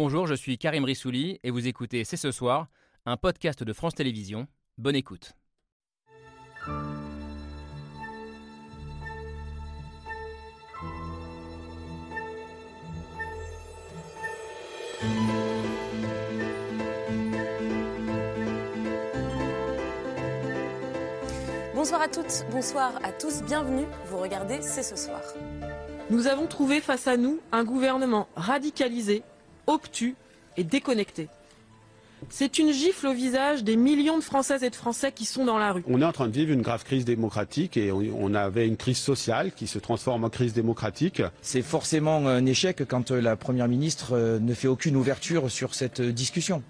Bonjour, je suis Karim Rissouli et vous écoutez C'est ce soir, un podcast de France Télévisions. Bonne écoute. Bonsoir à toutes, bonsoir à tous, bienvenue, vous regardez C'est ce soir. Nous avons trouvé face à nous un gouvernement radicalisé, obtus et déconnecté. C'est une gifle au visage des millions de Françaises et de Français qui sont dans la rue. On est en train de vivre une grave crise démocratique et on avait une crise sociale qui se transforme en crise démocratique. C'est forcément un échec quand la Première ministre ne fait aucune ouverture sur cette discussion.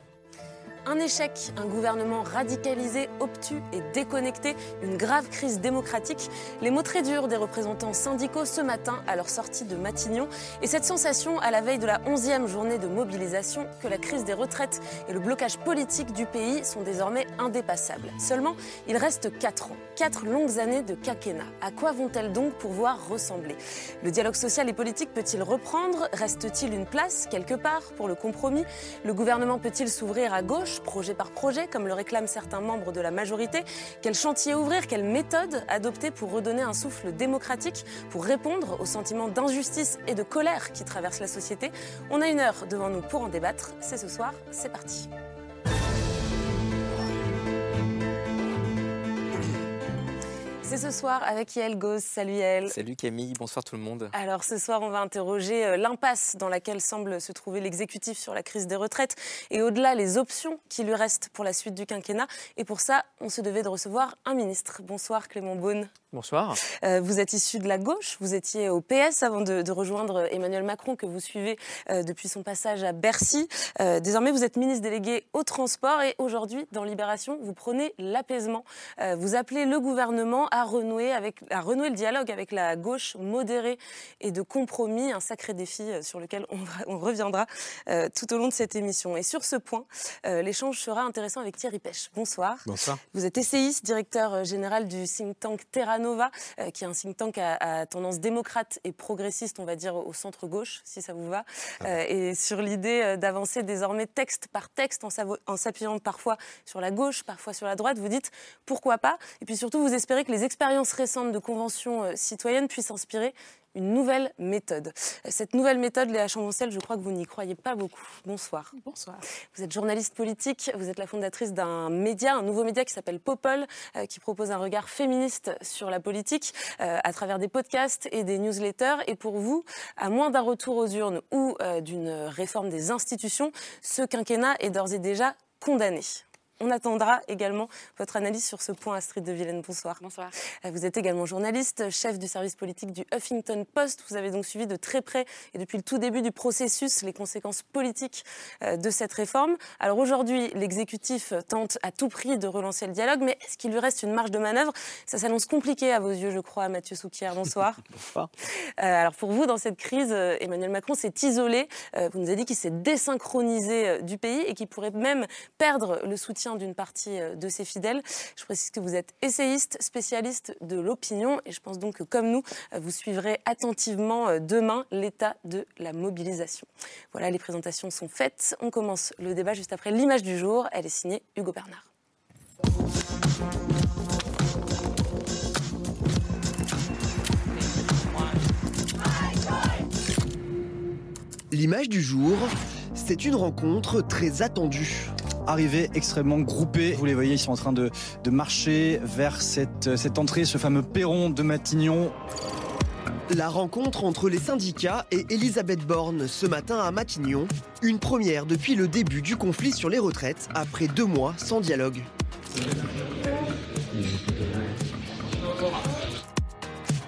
Un échec, un gouvernement radicalisé, obtus et déconnecté, une grave crise démocratique. Les mots très durs des représentants syndicaux ce matin à leur sortie de Matignon. Et cette sensation à la veille de la 11e journée de mobilisation que la crise des retraites et le blocage politique du pays sont désormais indépassables. Seulement, il reste 4 ans, 4 longues années de quinquennat. À quoi vont-elles donc pouvoir ressembler? Le dialogue social et politique peut-il reprendre? Reste-t-il une place quelque part pour le compromis? Le gouvernement peut-il s'ouvrir à gauche? Projet par projet, comme le réclament certains membres de la majorité. Quel chantier ouvrir, quelle méthode adopter pour redonner un souffle démocratique, pour répondre aux sentiments d'injustice et de colère qui traversent la société? On a une heure devant nous pour en débattre. C'est ce soir, c'est parti. C'est ce soir avec Yael Gauss. Salut Yael. Salut Camille, bonsoir tout le monde. Alors ce soir, on va interroger euh, l'impasse dans laquelle semble se trouver l'exécutif sur la crise des retraites et au-delà les options qui lui restent pour la suite du quinquennat. Et pour ça, on se devait de recevoir un ministre. Bonsoir Clément Beaune. Bonsoir. Euh, vous êtes issu de la gauche, vous étiez au PS avant de, rejoindre Emmanuel Macron que vous suivez euh, depuis son passage à Bercy. désormais, vous êtes ministre délégué au transport et aujourd'hui, dans Libération, vous prenez l'apaisement. vous appelez le gouvernement à à renouer, avec, à renouer le dialogue avec la gauche modérée et de compromis, un sacré défi euh, sur lequel on, on reviendra euh, tout au long de cette émission. Et sur ce point, euh, l'échange sera intéressant avec Thierry Pêche. Bonsoir. Bonsoir. Vous êtes essayiste, directeur général du think tank Terra Nova, qui est un think tank à, tendance démocrate et progressiste, on va dire, au centre-gauche, si ça vous va, ah. et sur l'idée d'avancer désormais texte par texte en s'appuyant parfois sur la gauche, parfois sur la droite. Vous dites pourquoi pas, et puis surtout vous espérez que les expérience récente de convention euh, citoyenne puisse inspirer une nouvelle méthode. Cette nouvelle méthode, Léa Chamboncel, je crois que vous n'y croyez pas beaucoup. Bonsoir. Bonsoir. Vous êtes journaliste politique, vous êtes la fondatrice d'un média, un nouveau média qui s'appelle Popol, euh, qui propose un regard féministe sur la politique euh, à travers des podcasts et des newsletters. Et pour vous, à moins d'un retour aux urnes ou d'une réforme des institutions, ce quinquennat est d'ores et déjà condamné. On attendra également votre analyse sur ce point, Astrid de Villaine. Bonsoir. Bonsoir. Euh, vous êtes également journaliste, chef du service politique du Huffington Post. Vous avez donc suivi de très près et depuis le tout début du processus les conséquences politiques euh, de cette réforme. Alors aujourd'hui, l'exécutif tente à tout prix de relancer le dialogue, mais est-ce qu'il lui reste une marge de manœuvre? Ça s'annonce compliqué à vos yeux, je crois, Mathieu Souquier. Bonsoir. Bonsoir. Euh, alors pour vous, dans cette crise, Emmanuel Macron s'est isolé. Vous nous avez dit qu'il s'est désynchronisé du pays et qu'il pourrait même perdre le soutien d'une partie euh, de ses fidèles. Je précise que vous êtes essayiste, spécialiste de l'opinion et je pense donc que comme nous, euh, vous suivrez attentivement euh, demain l'état de la mobilisation. Voilà, les présentations sont faites. On commence le débat juste après l'image du jour. Elle est signée Hugo Bernard. L'image du jour, c'est une rencontre très attendue arrivée extrêmement groupée. Vous les voyez, ils sont en train de, marcher vers cette, cette entrée, ce fameux perron de Matignon. La rencontre entre les syndicats et Elisabeth Borne ce matin à Matignon, une première depuis le début du conflit sur les retraites, après deux mois sans dialogue.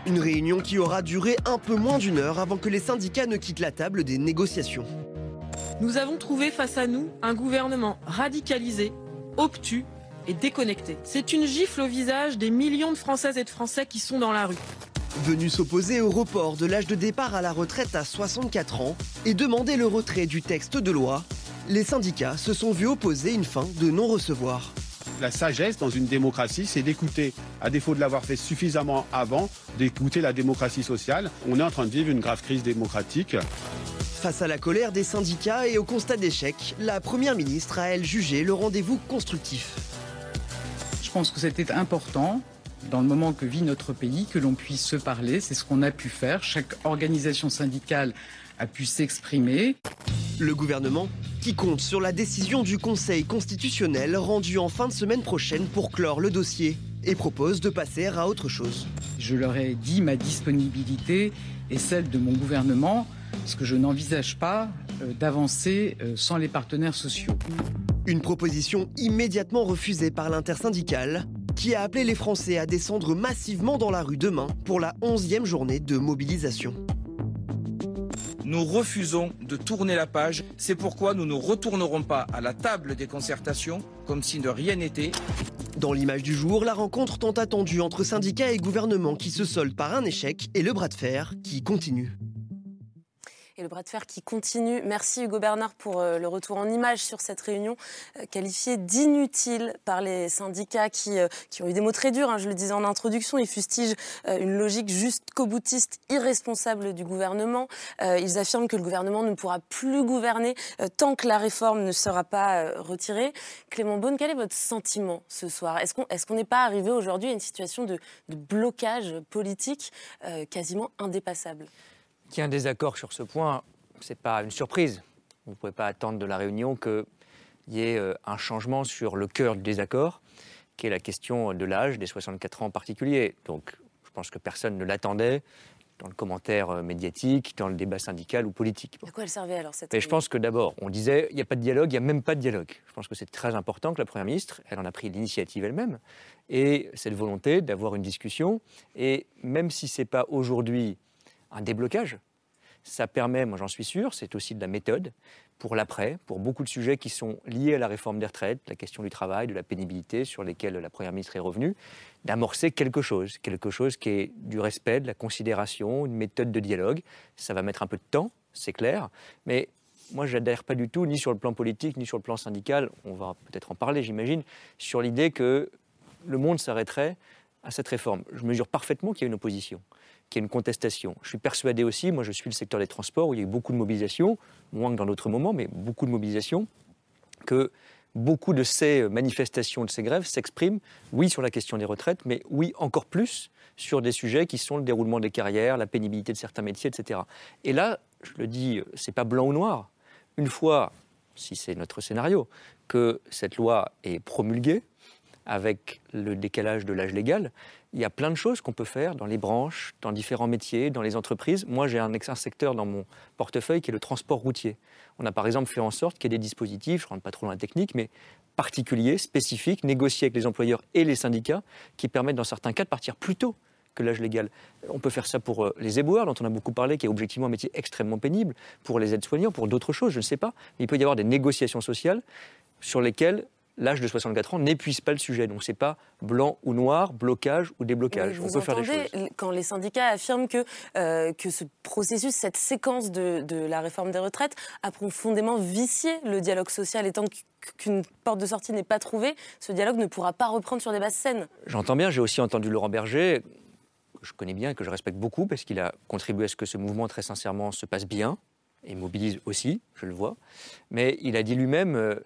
Une réunion qui aura duré un peu moins d'une heure avant que les syndicats ne quittent la table des négociations. Nous avons trouvé face à nous un gouvernement radicalisé, obtus et déconnecté. C'est une gifle au visage des millions de Françaises et de Français qui sont dans la rue. Venu s'opposer au report de l'âge de départ à la retraite à 64 ans et demander le retrait du texte de loi, les syndicats se sont vus opposer une fin de non-recevoir. La sagesse dans une démocratie, c'est d'écouter, à défaut de l'avoir fait suffisamment avant, d'écouter la démocratie sociale. On est en train de vivre une grave crise démocratique. Face à la colère des syndicats et au constat d'échec, la Première ministre a, elle, jugé le rendez-vous constructif. Je pense que c'était important dans le moment que vit notre pays, que l'on puisse se parler. C'est ce qu'on a pu faire. Chaque organisation syndicale a pu s'exprimer. Le gouvernement, qui compte sur la décision du Conseil constitutionnel rendue en fin de semaine prochaine pour clore le dossier, et propose de passer à autre chose. Je leur ai dit ma disponibilité et celle de mon gouvernement, parce que je n'envisage pas euh, d'avancer euh, sans les partenaires sociaux. Une proposition immédiatement refusée par l'intersyndicale, qui a appelé les Français à descendre massivement dans la rue demain pour la 11e journée de mobilisation. Nous refusons de tourner la page. C'est pourquoi nous ne retournerons pas à la table des concertations comme si de rien n'était. Dans l'image du jour, la rencontre tant attendue entre syndicats et gouvernement qui se solde par un échec et le bras de fer qui continue le bras de fer qui continue. Merci Hugo Bernard pour euh, le retour en image sur cette réunion euh, qualifiée d'inutile par les syndicats qui, euh, qui, ont eu des mots très durs. Hein, je le disais en introduction, ils fustigent une logique jusqu'au boutiste irresponsable du gouvernement. Ils affirment que le gouvernement ne pourra plus gouverner tant que la réforme ne sera pas retirée. Clément Beaune, quel est votre sentiment ce soir? Est-ce qu'on n'est pas arrivé aujourd'hui à une situation de blocage politique quasiment indépassable? Qu'il y ait un désaccord sur ce point, ce n'est pas une surprise. Vous ne pouvez pas attendre de la réunion qu'il y ait euh, un changement sur le cœur du désaccord, qui est la question de l'âge, des 64 ans en particulier. Donc je pense que personne ne l'attendait dans le commentaire euh, médiatique, dans le débat syndical ou politique. À quoi elle servait alors cette Mais je pense que d'abord, on disait il n'y a pas de dialogue, il n'y a même pas de dialogue. Je pense que c'est très important que la Première ministre, elle en a pris l'initiative elle-même, et cette volonté d'avoir une discussion. Et même si ce n'est pas aujourd'hui un déblocage. Ça permet, moi j'en suis sûr, c'est aussi de la méthode pour l'après, pour beaucoup de sujets qui sont liés à la réforme des retraites, la question du travail, de la pénibilité, sur lesquels la Première ministre est revenue, d'amorcer quelque chose, quelque chose qui est du respect, de la considération, une méthode de dialogue. Ça va mettre un peu de temps, c'est clair, mais moi, je n'adhère pas du tout, ni sur le plan politique, ni sur le plan syndical, on va peut-être en parler, j'imagine, sur l'idée que le monde s'arrêterait à cette réforme. Je mesure parfaitement qu'il y a une opposition qu'il y une contestation. Je suis persuadé aussi, moi je suis le secteur des transports où il y a eu beaucoup de mobilisation, moins que dans d'autres moments, mais beaucoup de mobilisation, que beaucoup de ces manifestations, de ces grèves s'expriment, oui, sur la question des retraites, mais oui, encore plus sur des sujets qui sont le déroulement des carrières, la pénibilité de certains métiers, etc. Et là, je le dis, c'est pas blanc ou noir. Une fois, si c'est notre scénario, que cette loi est promulguée, avec le décalage de l'âge légal, il y a plein de choses qu'on peut faire dans les branches, dans différents métiers, dans les entreprises. Moi, j'ai un, secteur dans mon portefeuille qui est le transport routier. On a par exemple fait en sorte qu'il y ait des dispositifs, je ne rentre pas trop dans la technique, mais particuliers, spécifiques, négociés avec les employeurs et les syndicats, qui permettent dans certains cas de partir plus tôt que l'âge légal. On peut faire ça pour euh, les éboueurs, dont on a beaucoup parlé, qui est objectivement un métier extrêmement pénible, pour les aides-soignants, pour d'autres choses, je ne sais pas. Mais il peut y avoir des négociations sociales sur lesquelles l'âge de 64 ans n'épuise pas le sujet. Donc c'est pas blanc ou noir, blocage ou déblocage. On peut faire des choses. Quand les syndicats affirment que, euh, que ce processus, cette séquence de, de, la réforme des retraites a profondément vicié le dialogue social et tant qu'une porte de sortie n'est pas trouvée, ce dialogue ne pourra pas reprendre sur des bases saines. J'entends bien, j'ai aussi entendu Laurent Berger, que je connais bien et que je respecte beaucoup parce qu'il a contribué à ce que ce mouvement, très sincèrement, se passe bien et mobilise aussi, je le vois. Mais il a dit lui-même, euh,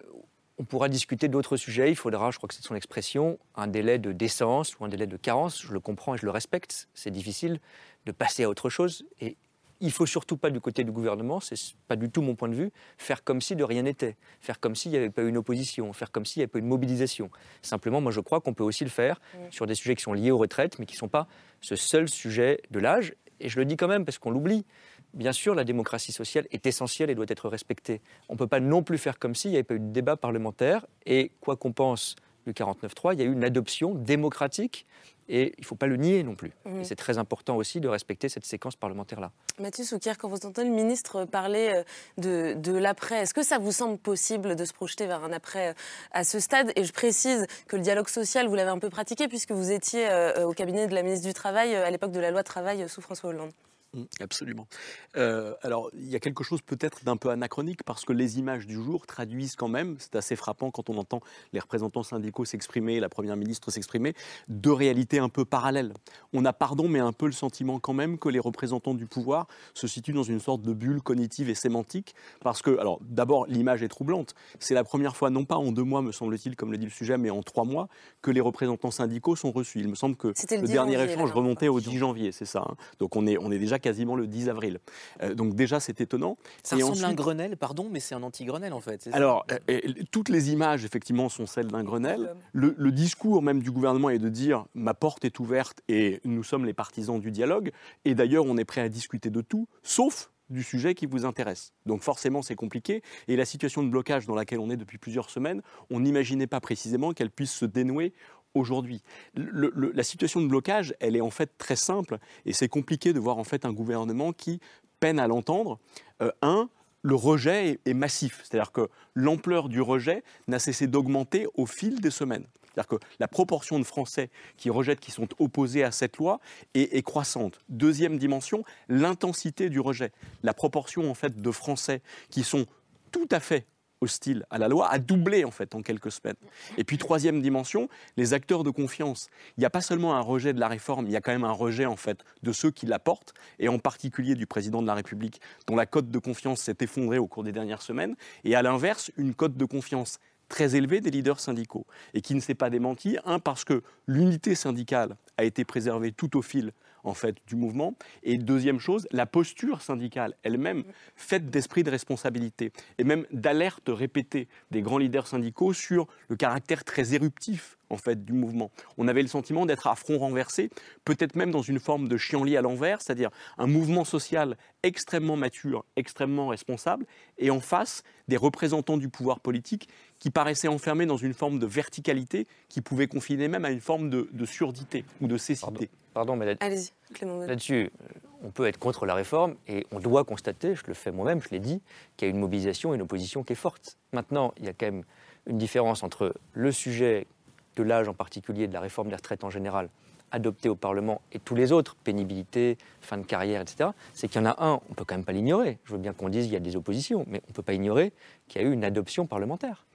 on pourra discuter d'autres sujets. Il faudra, je crois que c'est son expression, un délai de décence ou un délai de carence. Je le comprends et je le respecte. C'est difficile de passer à autre chose. Et il faut surtout pas du côté du gouvernement, c'est pas du tout mon point de vue, faire comme si de rien n'était, faire comme s'il n'y avait pas eu une opposition, faire comme s'il n'y avait pas eu une mobilisation. Simplement, moi je crois qu'on peut aussi le faire sur des sujets qui sont liés aux retraites, mais qui ne sont pas ce seul sujet de l'âge. Et je le dis quand même parce qu'on l'oublie bien sûr, la démocratie sociale est essentielle et doit être respectée. On ne peut pas non plus faire comme s'il n'y avait pas eu de débat parlementaire. Et quoi qu'on pense du 49.3, il y a eu une adoption démocratique et il ne faut pas le nier non plus. Mmh. c'est très important aussi de respecter cette séquence parlementaire-là. Mathieu Souquier, quand vous entendez le ministre parler euh, de, de l'après, est-ce que ça vous semble possible de se projeter vers un après euh, à ce stade? Et je précise que le dialogue social, vous l'avez un peu pratiqué puisque vous étiez euh, au cabinet de la ministre du Travail à l'époque de la loi travail sous François Hollande. Mmh, absolument. Euh, alors, il y a quelque chose peut-être d'un peu anachronique parce que les images du jour traduisent quand même, c'est assez frappant quand on entend les représentants syndicaux s'exprimer, la Première ministre s'exprimer, deux réalités un peu parallèles. On a, pardon, mais un peu le sentiment quand même que les représentants du pouvoir se situent dans une sorte de bulle cognitive et sémantique parce que, alors, d'abord, l'image est troublante. C'est la première fois, non pas en deux mois, me semble-t-il, comme le dit le sujet, mais en trois mois, que les représentants syndicaux sont reçus. Il me semble que le, le dernier janvier, échange remontait au 10 janvier, c'est ça. hein. Donc on est, on est déjà quasiment le 10 avril. Euh, donc déjà, c'est étonnant. Ça Et ressemble à un Grenelle, pardon, mais c'est un anti-Grenelle en fait. alors, euh, euh, toutes les images, effectivement, sont celles d'un Grenelle. Le, le discours même du gouvernement est de dire ma porte est ouverte et nous sommes les partisans du dialogue. Et d'ailleurs, on est prêt à discuter de tout, sauf du sujet qui vous intéresse. Donc forcément, c'est compliqué. Et la situation de blocage dans laquelle on est depuis plusieurs semaines, on n'imaginait pas précisément qu'elle puisse se dénouer aujourd'hui. La situation de blocage, elle est en fait très simple et c'est compliqué de voir en fait un gouvernement qui peine à l'entendre. Euh, un, le rejet est, est massif, c'est-à-dire que l'ampleur du rejet n'a cessé d'augmenter au fil des semaines. C'est-à-dire que la proportion de Français qui rejettent, qui sont opposés à cette loi, est, est croissante. Deuxième dimension, l'intensité du rejet. La proportion en fait de Français qui sont tout à fait hostiles à la loi a doublé en fait en quelques semaines. Et puis troisième dimension, les acteurs de confiance. Il n'y a pas seulement un rejet de la réforme, il y a quand même un rejet en fait de ceux qui la portent, et en particulier du président de la République, dont la cote de confiance s'est effondrée au cours des dernières semaines, et à l'inverse, une cote de confiance très élevée des leaders syndicaux, et qui ne s'est pas démentie, un, parce que l'unité syndicale a été préservée tout au fil en fait du mouvement, et deuxième chose, la posture syndicale elle-même, faite d'esprit de responsabilité, et même d'alerte répétée des grands leaders syndicaux sur le caractère très éruptif en fait du mouvement. On avait le sentiment d'être à front renversé, peut-être même dans une forme de chienlit à l'envers, c'est-à-dire un mouvement social extrêmement mature, extrêmement responsable, et en face des représentants du pouvoir politique qui paraissaient enfermés dans une forme de verticalité qui pouvait confiner même à une forme de, surdité ou de cécité. Mais là- Allez-y, Clément. Là-dessus, euh, on peut être contre la réforme et on doit constater, je le fais moi-même, je l'ai dit, qu'il y a une mobilisation et une opposition qui est forte. Maintenant, il y a quand même une différence entre le sujet de l'âge en particulier, de la réforme des retraites en général, adopté au Parlement, et tous les autres, pénibilité, fin de carrière, etc., c'est qu'il y en a un, on ne peut quand même pas l'ignorer. Je veux bien qu'on dise qu'il y a des oppositions, mais on ne peut pas ignorer qu'il y a eu une adoption parlementaire.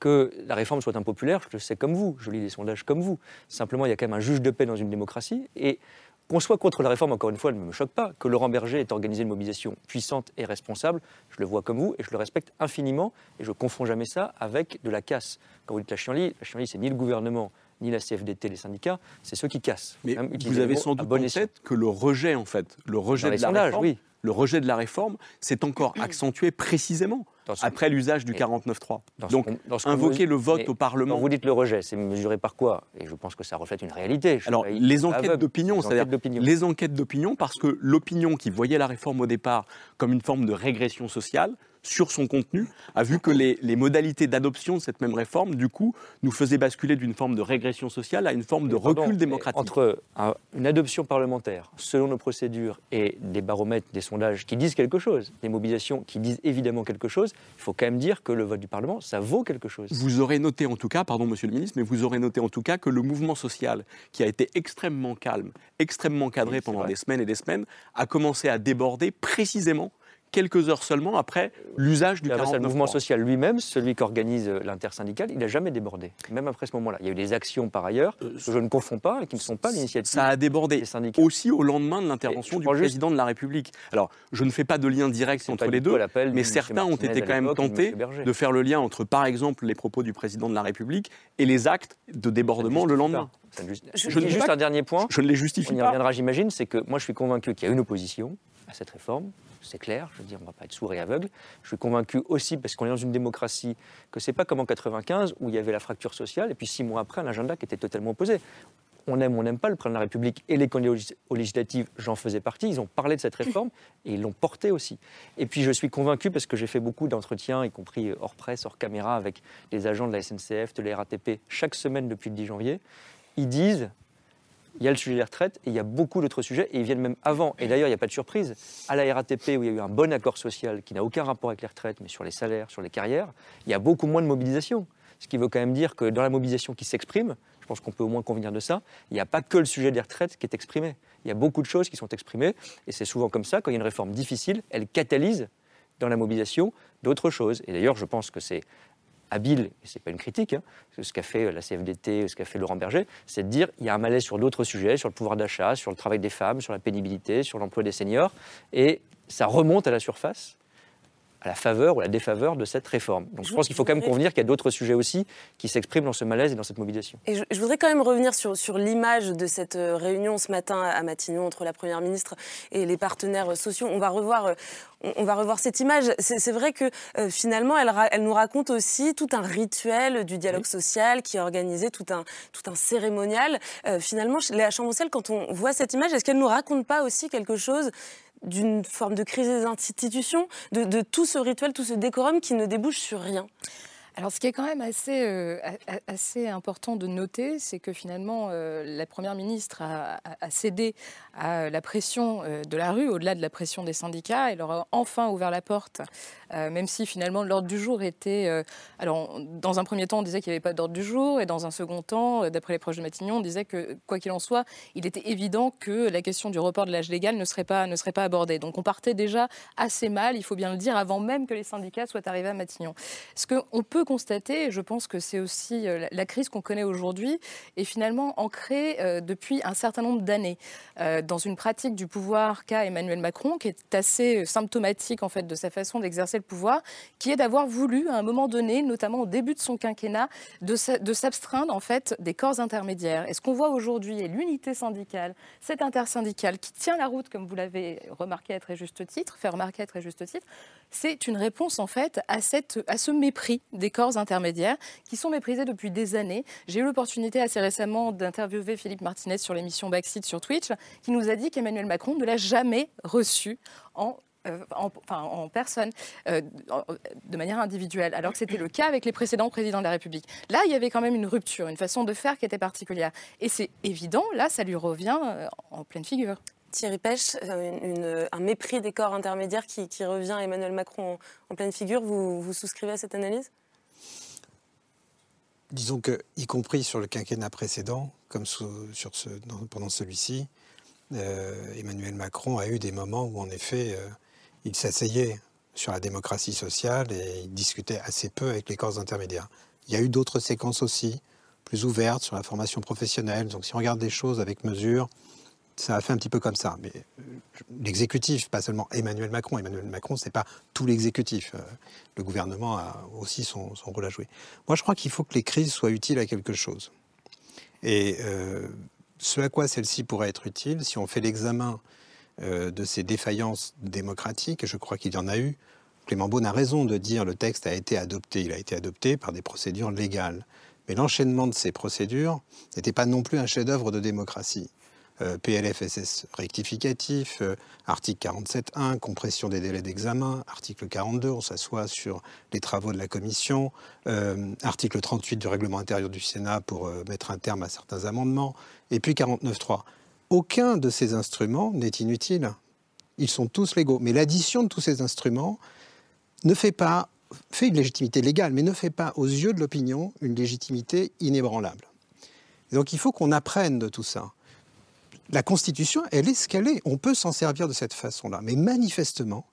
Que la réforme soit impopulaire, je le sais comme vous, je lis les sondages comme vous. Simplement, il y a quand même un juge de paix dans une démocratie, et qu'on soit contre la réforme, encore une fois, elle ne me choque pas. Que Laurent Berger ait organisé une mobilisation puissante et responsable, je le vois comme vous et je le respecte infiniment. Et je ne confonds jamais ça avec de la casse. Quand vous dites la chienlit, la chienlit, c'est ni le gouvernement, ni la CFDT, les syndicats, c'est ceux qui cassent. Mais utiliser vous avez sans doute en tête que le rejet, en fait, le rejet de la sondages, réforme, oui. le rejet de la réforme s'est encore accentué précisément ce- après l'usage du Mais 49.3. Dans ce Donc, ce invoquer le vote mais au Parlement. Quand vous dites le rejet, c'est mesuré par quoi? Et je pense que ça reflète une réalité. Je Alors, pas- les enquêtes d'opinion, c'est-à-dire d'opinion. les enquêtes d'opinion, parce que l'opinion qui voyait la réforme au départ comme une forme de régression sociale sur son contenu, a vu que les, les modalités d'adoption de cette même réforme, du coup, nous faisaient basculer d'une forme de régression sociale à une forme de recul démocratique. Entre un- une adoption parlementaire, selon nos procédures, et des baromètres, des sondages qui disent quelque chose, des mobilisations qui disent évidemment quelque chose, il faut quand même dire que le vote du Parlement, ça vaut quelque chose. Vous aurez noté en tout cas, pardon monsieur le ministre, mais vous aurez noté en tout cas que le mouvement social, qui a été extrêmement calme, extrêmement cadré Oui, pendant vrai. des semaines et des semaines, a commencé à déborder précisément quelques heures seulement après l'usage du Le 49 mouvement social lui-même, celui qui organise euh, l'intersyndical, il n'a jamais débordé, même après ce moment-là. Il y a eu des actions par ailleurs que je ne confonds pas et qui ne sont pas l'initiative Ça a débordé des aussi au lendemain de l'intervention du juste- président de la République. Alors, je ne fais pas de lien direct entre les deux, mais certains ont été quand même tentés de faire le lien entre, par exemple, les propos du président de la République et les actes de débordement le lendemain. Ça ne justi- Je Je juste pas un dernier point. Je ne les justifie On y pas. reviendra, j'imagine. C'est que moi, je suis convaincu qu'il y a une opposition à cette réforme. C'est clair. Je veux dire, on ne va pas être sourd et aveugle. Je suis convaincu aussi, parce qu'on est dans une démocratie, que c'est pas comme en 95 où il y avait la fracture sociale et puis six mois après, un agenda qui était totalement opposé. On aime ou on n'aime pas le président de la République et les candidats aux légis- aux législatives, j'en faisais partie. Ils ont parlé de cette réforme et ils l'ont portée aussi. Et puis je suis convaincu parce que j'ai fait beaucoup d'entretiens, y compris hors presse, hors caméra, avec les agents de la SNCF, de la RATP, chaque semaine depuis le 10 janvier. Ils disent il y a le sujet des retraites et il y a beaucoup d'autres sujets et ils viennent même avant. Et d'ailleurs, il n'y a pas de surprise. À la RATP, où il y a eu un bon accord social qui n'a aucun rapport avec les retraites, mais sur les salaires, sur les carrières, il y a beaucoup moins de mobilisation. Ce qui veut quand même dire que dans la mobilisation qui s'exprime, je pense qu'on peut au moins convenir de ça. Il n'y a pas que le sujet des retraites qui est exprimé. Il y a beaucoup de choses qui sont exprimées, et c'est souvent comme ça, quand il y a une réforme difficile, elle catalyse dans la mobilisation d'autres choses. Et d'ailleurs, je pense que c'est habile, et ce n'est pas une critique, hein, ce qu'a fait la CFDT, ce qu'a fait Laurent Berger, c'est de dire qu'il y a un malaise sur d'autres sujets, sur le pouvoir d'achat, sur le travail des femmes, sur la pénibilité, sur l'emploi des seniors, et ça remonte à la surface à la faveur ou à la défaveur de cette réforme. Donc je, pense qu'il faut quand même convenir qu'il y a d'autres sujets aussi qui s'expriment dans ce malaise et dans cette mobilisation. Et je, voudrais quand même revenir sur, sur l'image de cette euh, réunion ce matin à Matignon entre la Première ministre et les partenaires sociaux. On va revoir, euh, on va revoir cette image. C'est vrai que euh, finalement, elle, elle, nous raconte aussi tout un rituel du dialogue social qui est organisé, tout un, tout un cérémonial. finalement, Léa Chamboncel, quand on voit cette image, est-ce qu'elle nous raconte pas aussi quelque chose d'une forme de crise des institutions, de, tout ce rituel, tout ce décorum qui ne débouche sur rien. Alors, ce qui est quand même assez, euh, assez important de noter, c'est que finalement, euh, la Première ministre a, cédé à la pression euh, de la rue, au-delà de la pression des syndicats. Elle leur a enfin ouvert la porte, même si finalement l'ordre du jour était. alors, dans un premier temps, on disait qu'il n'y avait pas d'ordre du jour, et dans un second temps, d'après les proches de Matignon, on disait que, quoi qu'il en soit, il était évident que la question du report de l'âge légal ne serait, pas, ne serait pas abordée. Donc, on partait déjà assez mal, il faut bien le dire, avant même que les syndicats soient arrivés à Matignon. Ce qu'on peut constater, je pense que c'est aussi euh, la crise qu'on connaît aujourd'hui, est finalement ancrée euh, depuis un certain nombre d'années euh, dans une pratique du pouvoir qu'a Emmanuel Macron, qui est assez symptomatique en fait de sa façon d'exercer le pouvoir, qui est d'avoir voulu à un moment donné, notamment au début de son quinquennat, de s'abstraindre en fait des corps intermédiaires. Et ce qu'on voit aujourd'hui est l'unité syndicale, cette intersyndicale qui tient la route, comme vous l'avez remarqué à très juste titre, fait remarquer à très juste titre, c'est une réponse en fait à, cette, à ce mépris des corps intermédiaires qui sont méprisés depuis des années. J'ai eu l'opportunité assez récemment d'interviewer Philippe Martinez sur l'émission Backseat sur Twitch, qui nous a dit qu'Emmanuel Macron ne l'a jamais reçu en euh, en, personne, euh, de manière individuelle, alors que c'était le cas avec les précédents présidents de la République. Là, il y avait quand même une rupture, une façon de faire qui était particulière. Et c'est évident, là, ça lui revient euh, en pleine figure. Thierry Pêche, un mépris des corps intermédiaires qui, revient à Emmanuel Macron en, pleine figure. Vous, vous souscrivez à cette analyse? Disons que, y compris sur le quinquennat précédent, comme sur ce, pendant celui-ci, Emmanuel Macron a eu des moments où, en effet, il s'asseyait sur la démocratie sociale et il discutait assez peu avec les corps intermédiaires. Il y a eu d'autres séquences aussi, plus ouvertes sur la formation professionnelle. Donc si on regarde des choses avec mesure, ça a fait un petit peu comme ça. Mais euh, l'exécutif, pas seulement Emmanuel Macron. Emmanuel Macron, ce n'est pas tout l'exécutif. Euh, le gouvernement a aussi son, rôle à jouer. Moi, je crois qu'il faut que les crises soient utiles à quelque chose. Et euh, ce à quoi celle-ci pourrait être utile, si on fait l'examen de ces défaillances démocratiques, et je crois qu'il y en a eu, Clément Beaune a raison de dire le texte a été adopté. Il a été adopté par des procédures légales. Mais l'enchaînement de ces procédures n'était pas non plus un chef-d'œuvre de démocratie. Euh, PLFSS rectificatif, euh, article 47.1, compression des délais d'examen, article 42, on s'assoit sur les travaux de la commission, euh, article 38 du règlement intérieur du Sénat pour mettre un terme à certains amendements, et puis 49.3. Aucun de ces instruments n'est inutile. Ils sont tous légaux. Mais l'addition de tous ces instruments ne fait pas, fait une légitimité légale, mais ne fait pas, aux yeux de l'opinion, une légitimité inébranlable. donc il faut qu'on apprenne de tout ça la Constitution, elle est ce qu'elle est. On peut s'en servir de cette façon-là. Mais manifestement,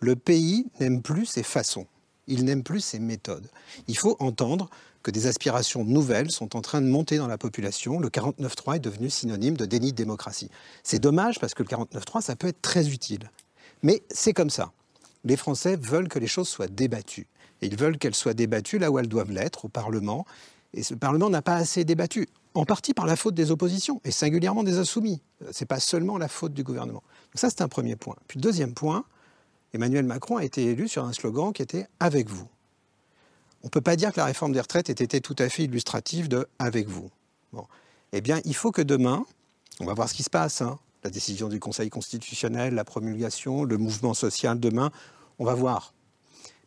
le pays n'aime plus ces façons. Il n'aime plus ces méthodes. Il faut entendre que des aspirations nouvelles sont en train de monter dans la population. Le 49.3 est devenu synonyme de déni de démocratie. C'est dommage parce que le 49.3, ça peut être très utile. Mais c'est comme ça. Les Français veulent que les choses soient débattues. Ils veulent qu'elles soient débattues là où elles doivent l'être, au Parlement. Et ce Parlement n'a pas assez débattu en partie par la faute des oppositions, et singulièrement des insoumis. Ce n'est pas seulement la faute du gouvernement. Ça, c'est un premier point. Puis deuxième point, Emmanuel Macron a été élu sur un slogan qui était « avec vous ». On ne peut pas dire que la réforme des retraites ait été tout à fait illustrative de « avec vous. Eh bien, il faut que demain, on va voir ce qui se passe, hein, la décision du Conseil constitutionnel, la promulgation, le mouvement social demain, on va voir.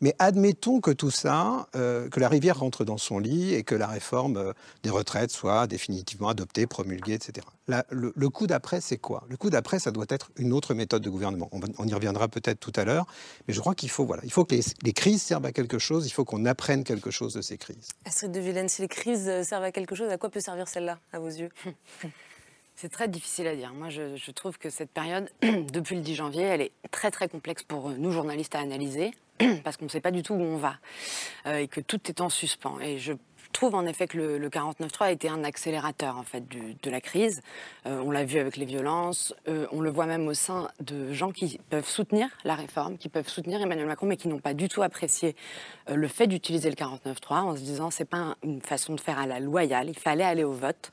Mais admettons que tout ça, euh, que la rivière rentre dans son lit et que la réforme euh, des retraites soit définitivement adoptée, promulguée, etc. La- le, le coup d'après, c'est quoi? Le coup d'après, ça doit être une autre méthode de gouvernement. On y reviendra peut-être tout à l'heure, mais je crois qu'il faut, voilà, il faut que les, les crises servent à quelque chose, il faut qu'on apprenne quelque chose de ces crises. Astrid de Villene, si les crises euh, servent à quelque chose, à quoi peut servir celle-là, à vos yeux? C'est très difficile à dire. Moi, je, trouve que cette période, depuis le 10 janvier, elle est très très complexe pour euh, nous journalistes à analyser, parce qu'on ne sait pas du tout où on va, euh, et que tout est en suspens. Et je trouve en effet que le, le 49.3 a été un accélérateur en fait de la crise. Euh, on l'a vu avec les violences, euh, on le voit même au sein de gens qui peuvent soutenir la réforme, qui peuvent soutenir Emmanuel Macron, mais qui n'ont pas du tout apprécié euh, le fait d'utiliser le 49.3 en se disant c'est pas un- une façon de faire à la loyale, il fallait aller au vote.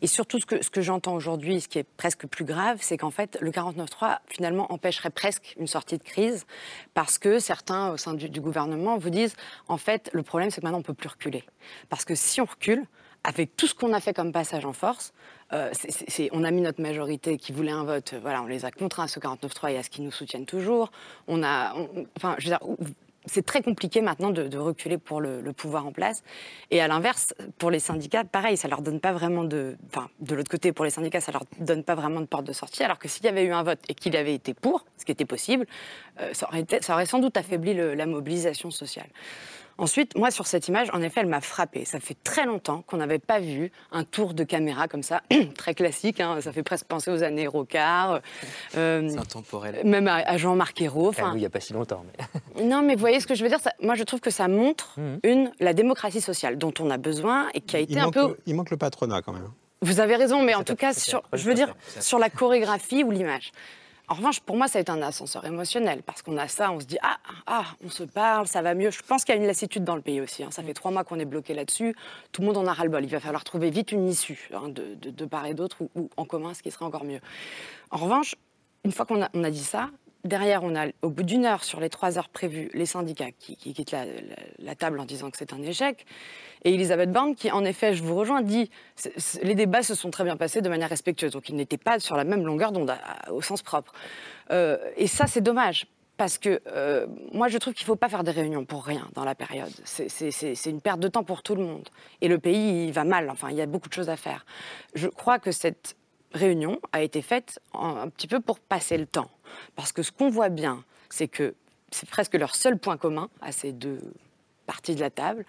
Et surtout ce que, ce que j'entends aujourd'hui, ce qui est presque plus grave, c'est qu'en fait le 49.3 finalement empêcherait presque une sortie de crise parce que certains au sein du, du gouvernement vous disent en fait le problème c'est que maintenant on peut plus reculer. Parce que si on recule, avec tout ce qu'on a fait comme passage en force, euh, on a mis notre majorité qui voulait un vote, voilà, on les a contraints à ce 49.3 et à ce qu'ils nous soutiennent toujours. On a, enfin, c'est très compliqué maintenant de, reculer pour le, pouvoir en place. Et à l'inverse, pour les syndicats, pareil, ça leur donne pas vraiment de, enfin, de l'autre côté, pour les syndicats, ça leur donne pas vraiment de porte de sortie. Alors que s'il y avait eu un vote et qu'il avait été pour, ce qui était possible, euh, ça, aurait sans doute affaibli la mobilisation sociale. Ensuite, moi, sur cette image, en effet, elle m'a frappée. Ça fait très longtemps qu'on n'avait pas vu un tour de caméra comme ça, très classique. hein. Ça fait presque penser aux années Rocard. euh, C'est intemporel. même à, à Jean-Marc Ayrault. Nous, il n'y a pas si longtemps. Mais... non, mais vous voyez ce que je veux dire ça- Moi, je trouve que ça montre Mhm. une, la démocratie sociale dont on a besoin et qui a été Il un peu. le, il manque le patronat quand même. Vous avez raison, mais en tout cas, sur, je veux dire, sur la chorégraphie ou l'image. En revanche, pour moi, ça a été un ascenseur émotionnel parce qu'on a ça, on se dit ah ah, on se parle, ça va mieux. Je pense qu'il y a une lassitude dans le pays aussi. hein. Ça fait trois mois qu'on est bloqué là-dessus. Tout le monde en a ras le bol. Il va falloir trouver vite une issue hein, de, de- de part et d'autre ou, ou en commun, ce qui serait encore mieux. En revanche, une fois qu'on a, on a dit ça, derrière, on a, au bout d'une heure sur les trois heures prévues, les syndicats qui, qui quittent la, la- la table en disant que c'est un échec. Et Elisabeth Borne, qui, en effet, je vous rejoins, dit les débats se sont très bien passés de manière respectueuse. Donc, ils n'étaient pas sur la même longueur d'onde, au sens propre. Euh, et ça, c'est dommage. Parce que euh, moi, je trouve qu'il ne faut pas faire des réunions pour rien dans la période. C'est- une perte de temps pour tout le monde. Et le pays, il va mal. Enfin, il y a beaucoup de choses à faire. Je crois que cette réunion a été faite un petit peu pour passer le temps. Parce que ce qu'on voit bien, c'est que c'est presque leur seul point commun à ces deux parties de la table,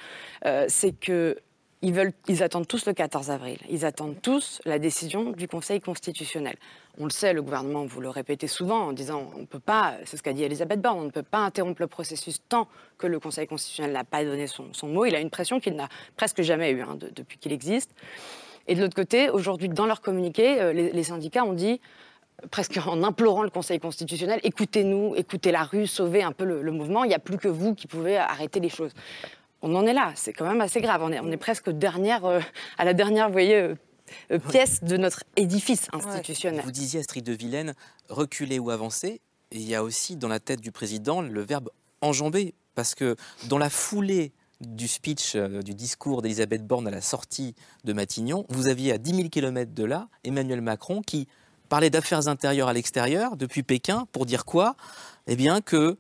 euh, c'est que ils, veulent, ils attendent tous le 14 avril. Ils attendent tous la décision du Conseil constitutionnel. On le sait, le gouvernement, vous le répétez souvent en disant on ne peut pas, c'est ce qu'a dit Elisabeth Borne, on ne peut pas interrompre le processus tant que le Conseil constitutionnel n'a pas donné son, son mot. Il a une pression qu'il n'a presque jamais eue hein, de- depuis qu'il existe. Et de l'autre côté, aujourd'hui, dans leur communiqué, euh, les, syndicats ont dit, presque en implorant le Conseil constitutionnel, écoutez-nous, écoutez la rue, sauvez un peu le, le mouvement, il n'y a plus que vous qui pouvez arrêter les choses. On en est là, c'est quand même assez grave. On est, on est presque dernière, euh, à la dernière, vous voyez, euh, euh, pièce de notre édifice institutionnel. Vous disiez, Astrid de Villene, reculer ou avancer. Il y a aussi dans la tête du président le verbe enjamber. Parce que dans la foulée du speech, du discours d'Elisabeth Borne à la sortie de Matignon, vous aviez à 10 000 km de là Emmanuel Macron qui parlait d'affaires intérieures à l'extérieur depuis Pékin pour dire quoi? Eh bien que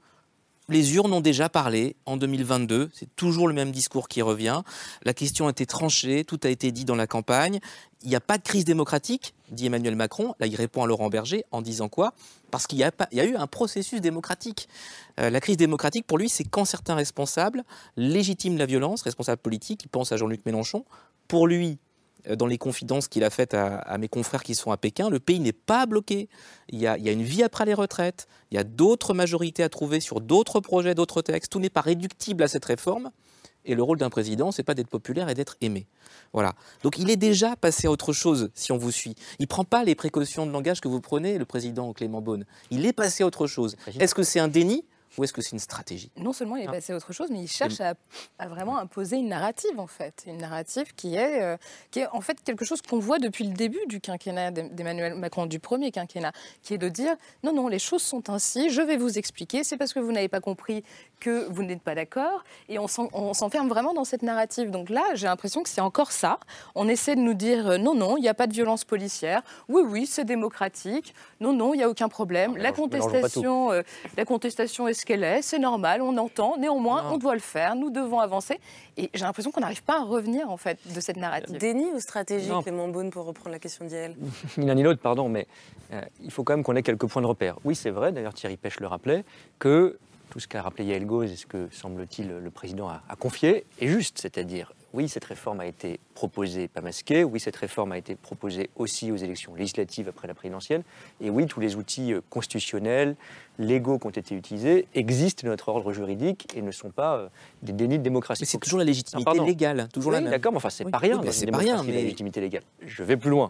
les urnes ont déjà parlé en 2022. C'est toujours le même discours qui revient. La question a été tranchée, tout a été dit dans la campagne. Il n'y a pas de crise démocratique, dit Emmanuel Macron. Là, il répond à Laurent Berger en disant quoi? Parce qu'il y, a eu un processus démocratique. Euh, la crise démocratique, pour lui, c'est quand certains responsables légitiment la violence, responsables politiques, il pense à Jean-Luc Mélenchon. Pour lui, dans les confidences qu'il a faites à, à mes confrères qui sont à Pékin, le pays n'est pas bloqué. Il y, a, il y a une vie après les retraites, il y a d'autres majorités à trouver sur d'autres projets, d'autres textes. Tout n'est pas réductible à cette réforme. Et le rôle d'un président, c'est pas d'être populaire et d'être aimé. Voilà. Donc il est déjà passé à autre chose si on vous suit. Il prend pas les précautions de langage que vous prenez, le président Clément Beaune. Il est passé à autre chose. Est-ce que c'est un déni ou est-ce que c'est une stratégie? Non seulement il est Ah. passé à autre chose, mais il cherche à, à vraiment imposer une narrative, en fait. Une narrative qui est, euh, qui est en fait quelque chose qu'on voit depuis le début du quinquennat d'Em- d'Emmanuel Macron, du premier quinquennat, qui est de dire non, non, les choses sont ainsi, je vais vous expliquer, c'est parce que vous n'avez pas compris que vous n'êtes pas d'accord, et on s'en- on s'enferme vraiment dans cette narrative. Donc là, j'ai l'impression que c'est encore ça. On essaie de nous dire euh, non, non, il n'y a pas de violence policière, oui, oui, c'est démocratique, non, non, il n'y a aucun problème. La mélange- mélangeons pas tout. contestation, euh, la contestation est ce qu'elle est, c'est normal, on entend. Néanmoins, on doit le faire, nous devons avancer. Et j'ai l'impression qu'on n'arrive pas à revenir en fait de cette narrative. Déni ou stratégie, Non. Clément Beaune, pour reprendre la question d'Yael ni l'un ni l'autre, pardon, mais euh, il faut quand même qu'on ait quelques points de repère. Oui, c'est vrai, d'ailleurs Thierry Pêche le rappelait, que tout ce qu'a rappelé Yael Gauze et ce que, semble-t-il, le président a, a confié est juste. C'est-à-dire, oui, cette réforme a été proposée, pas masquée, oui, cette réforme a été proposée aussi aux élections législatives après la présidentielle, et oui, tous les outils euh, constitutionnels, légaux qui ont été utilisés existent dans notre ordre juridique et ne sont pas euh, des dénis de démocratie. Mais c'est toujours la légitimité légale, toujours oui, la même. D'accord, mais enfin, c'est Oui. pas rien. Oui, c'est pas rien, démocratie, la mais- légitimité légale. Je vais plus loin.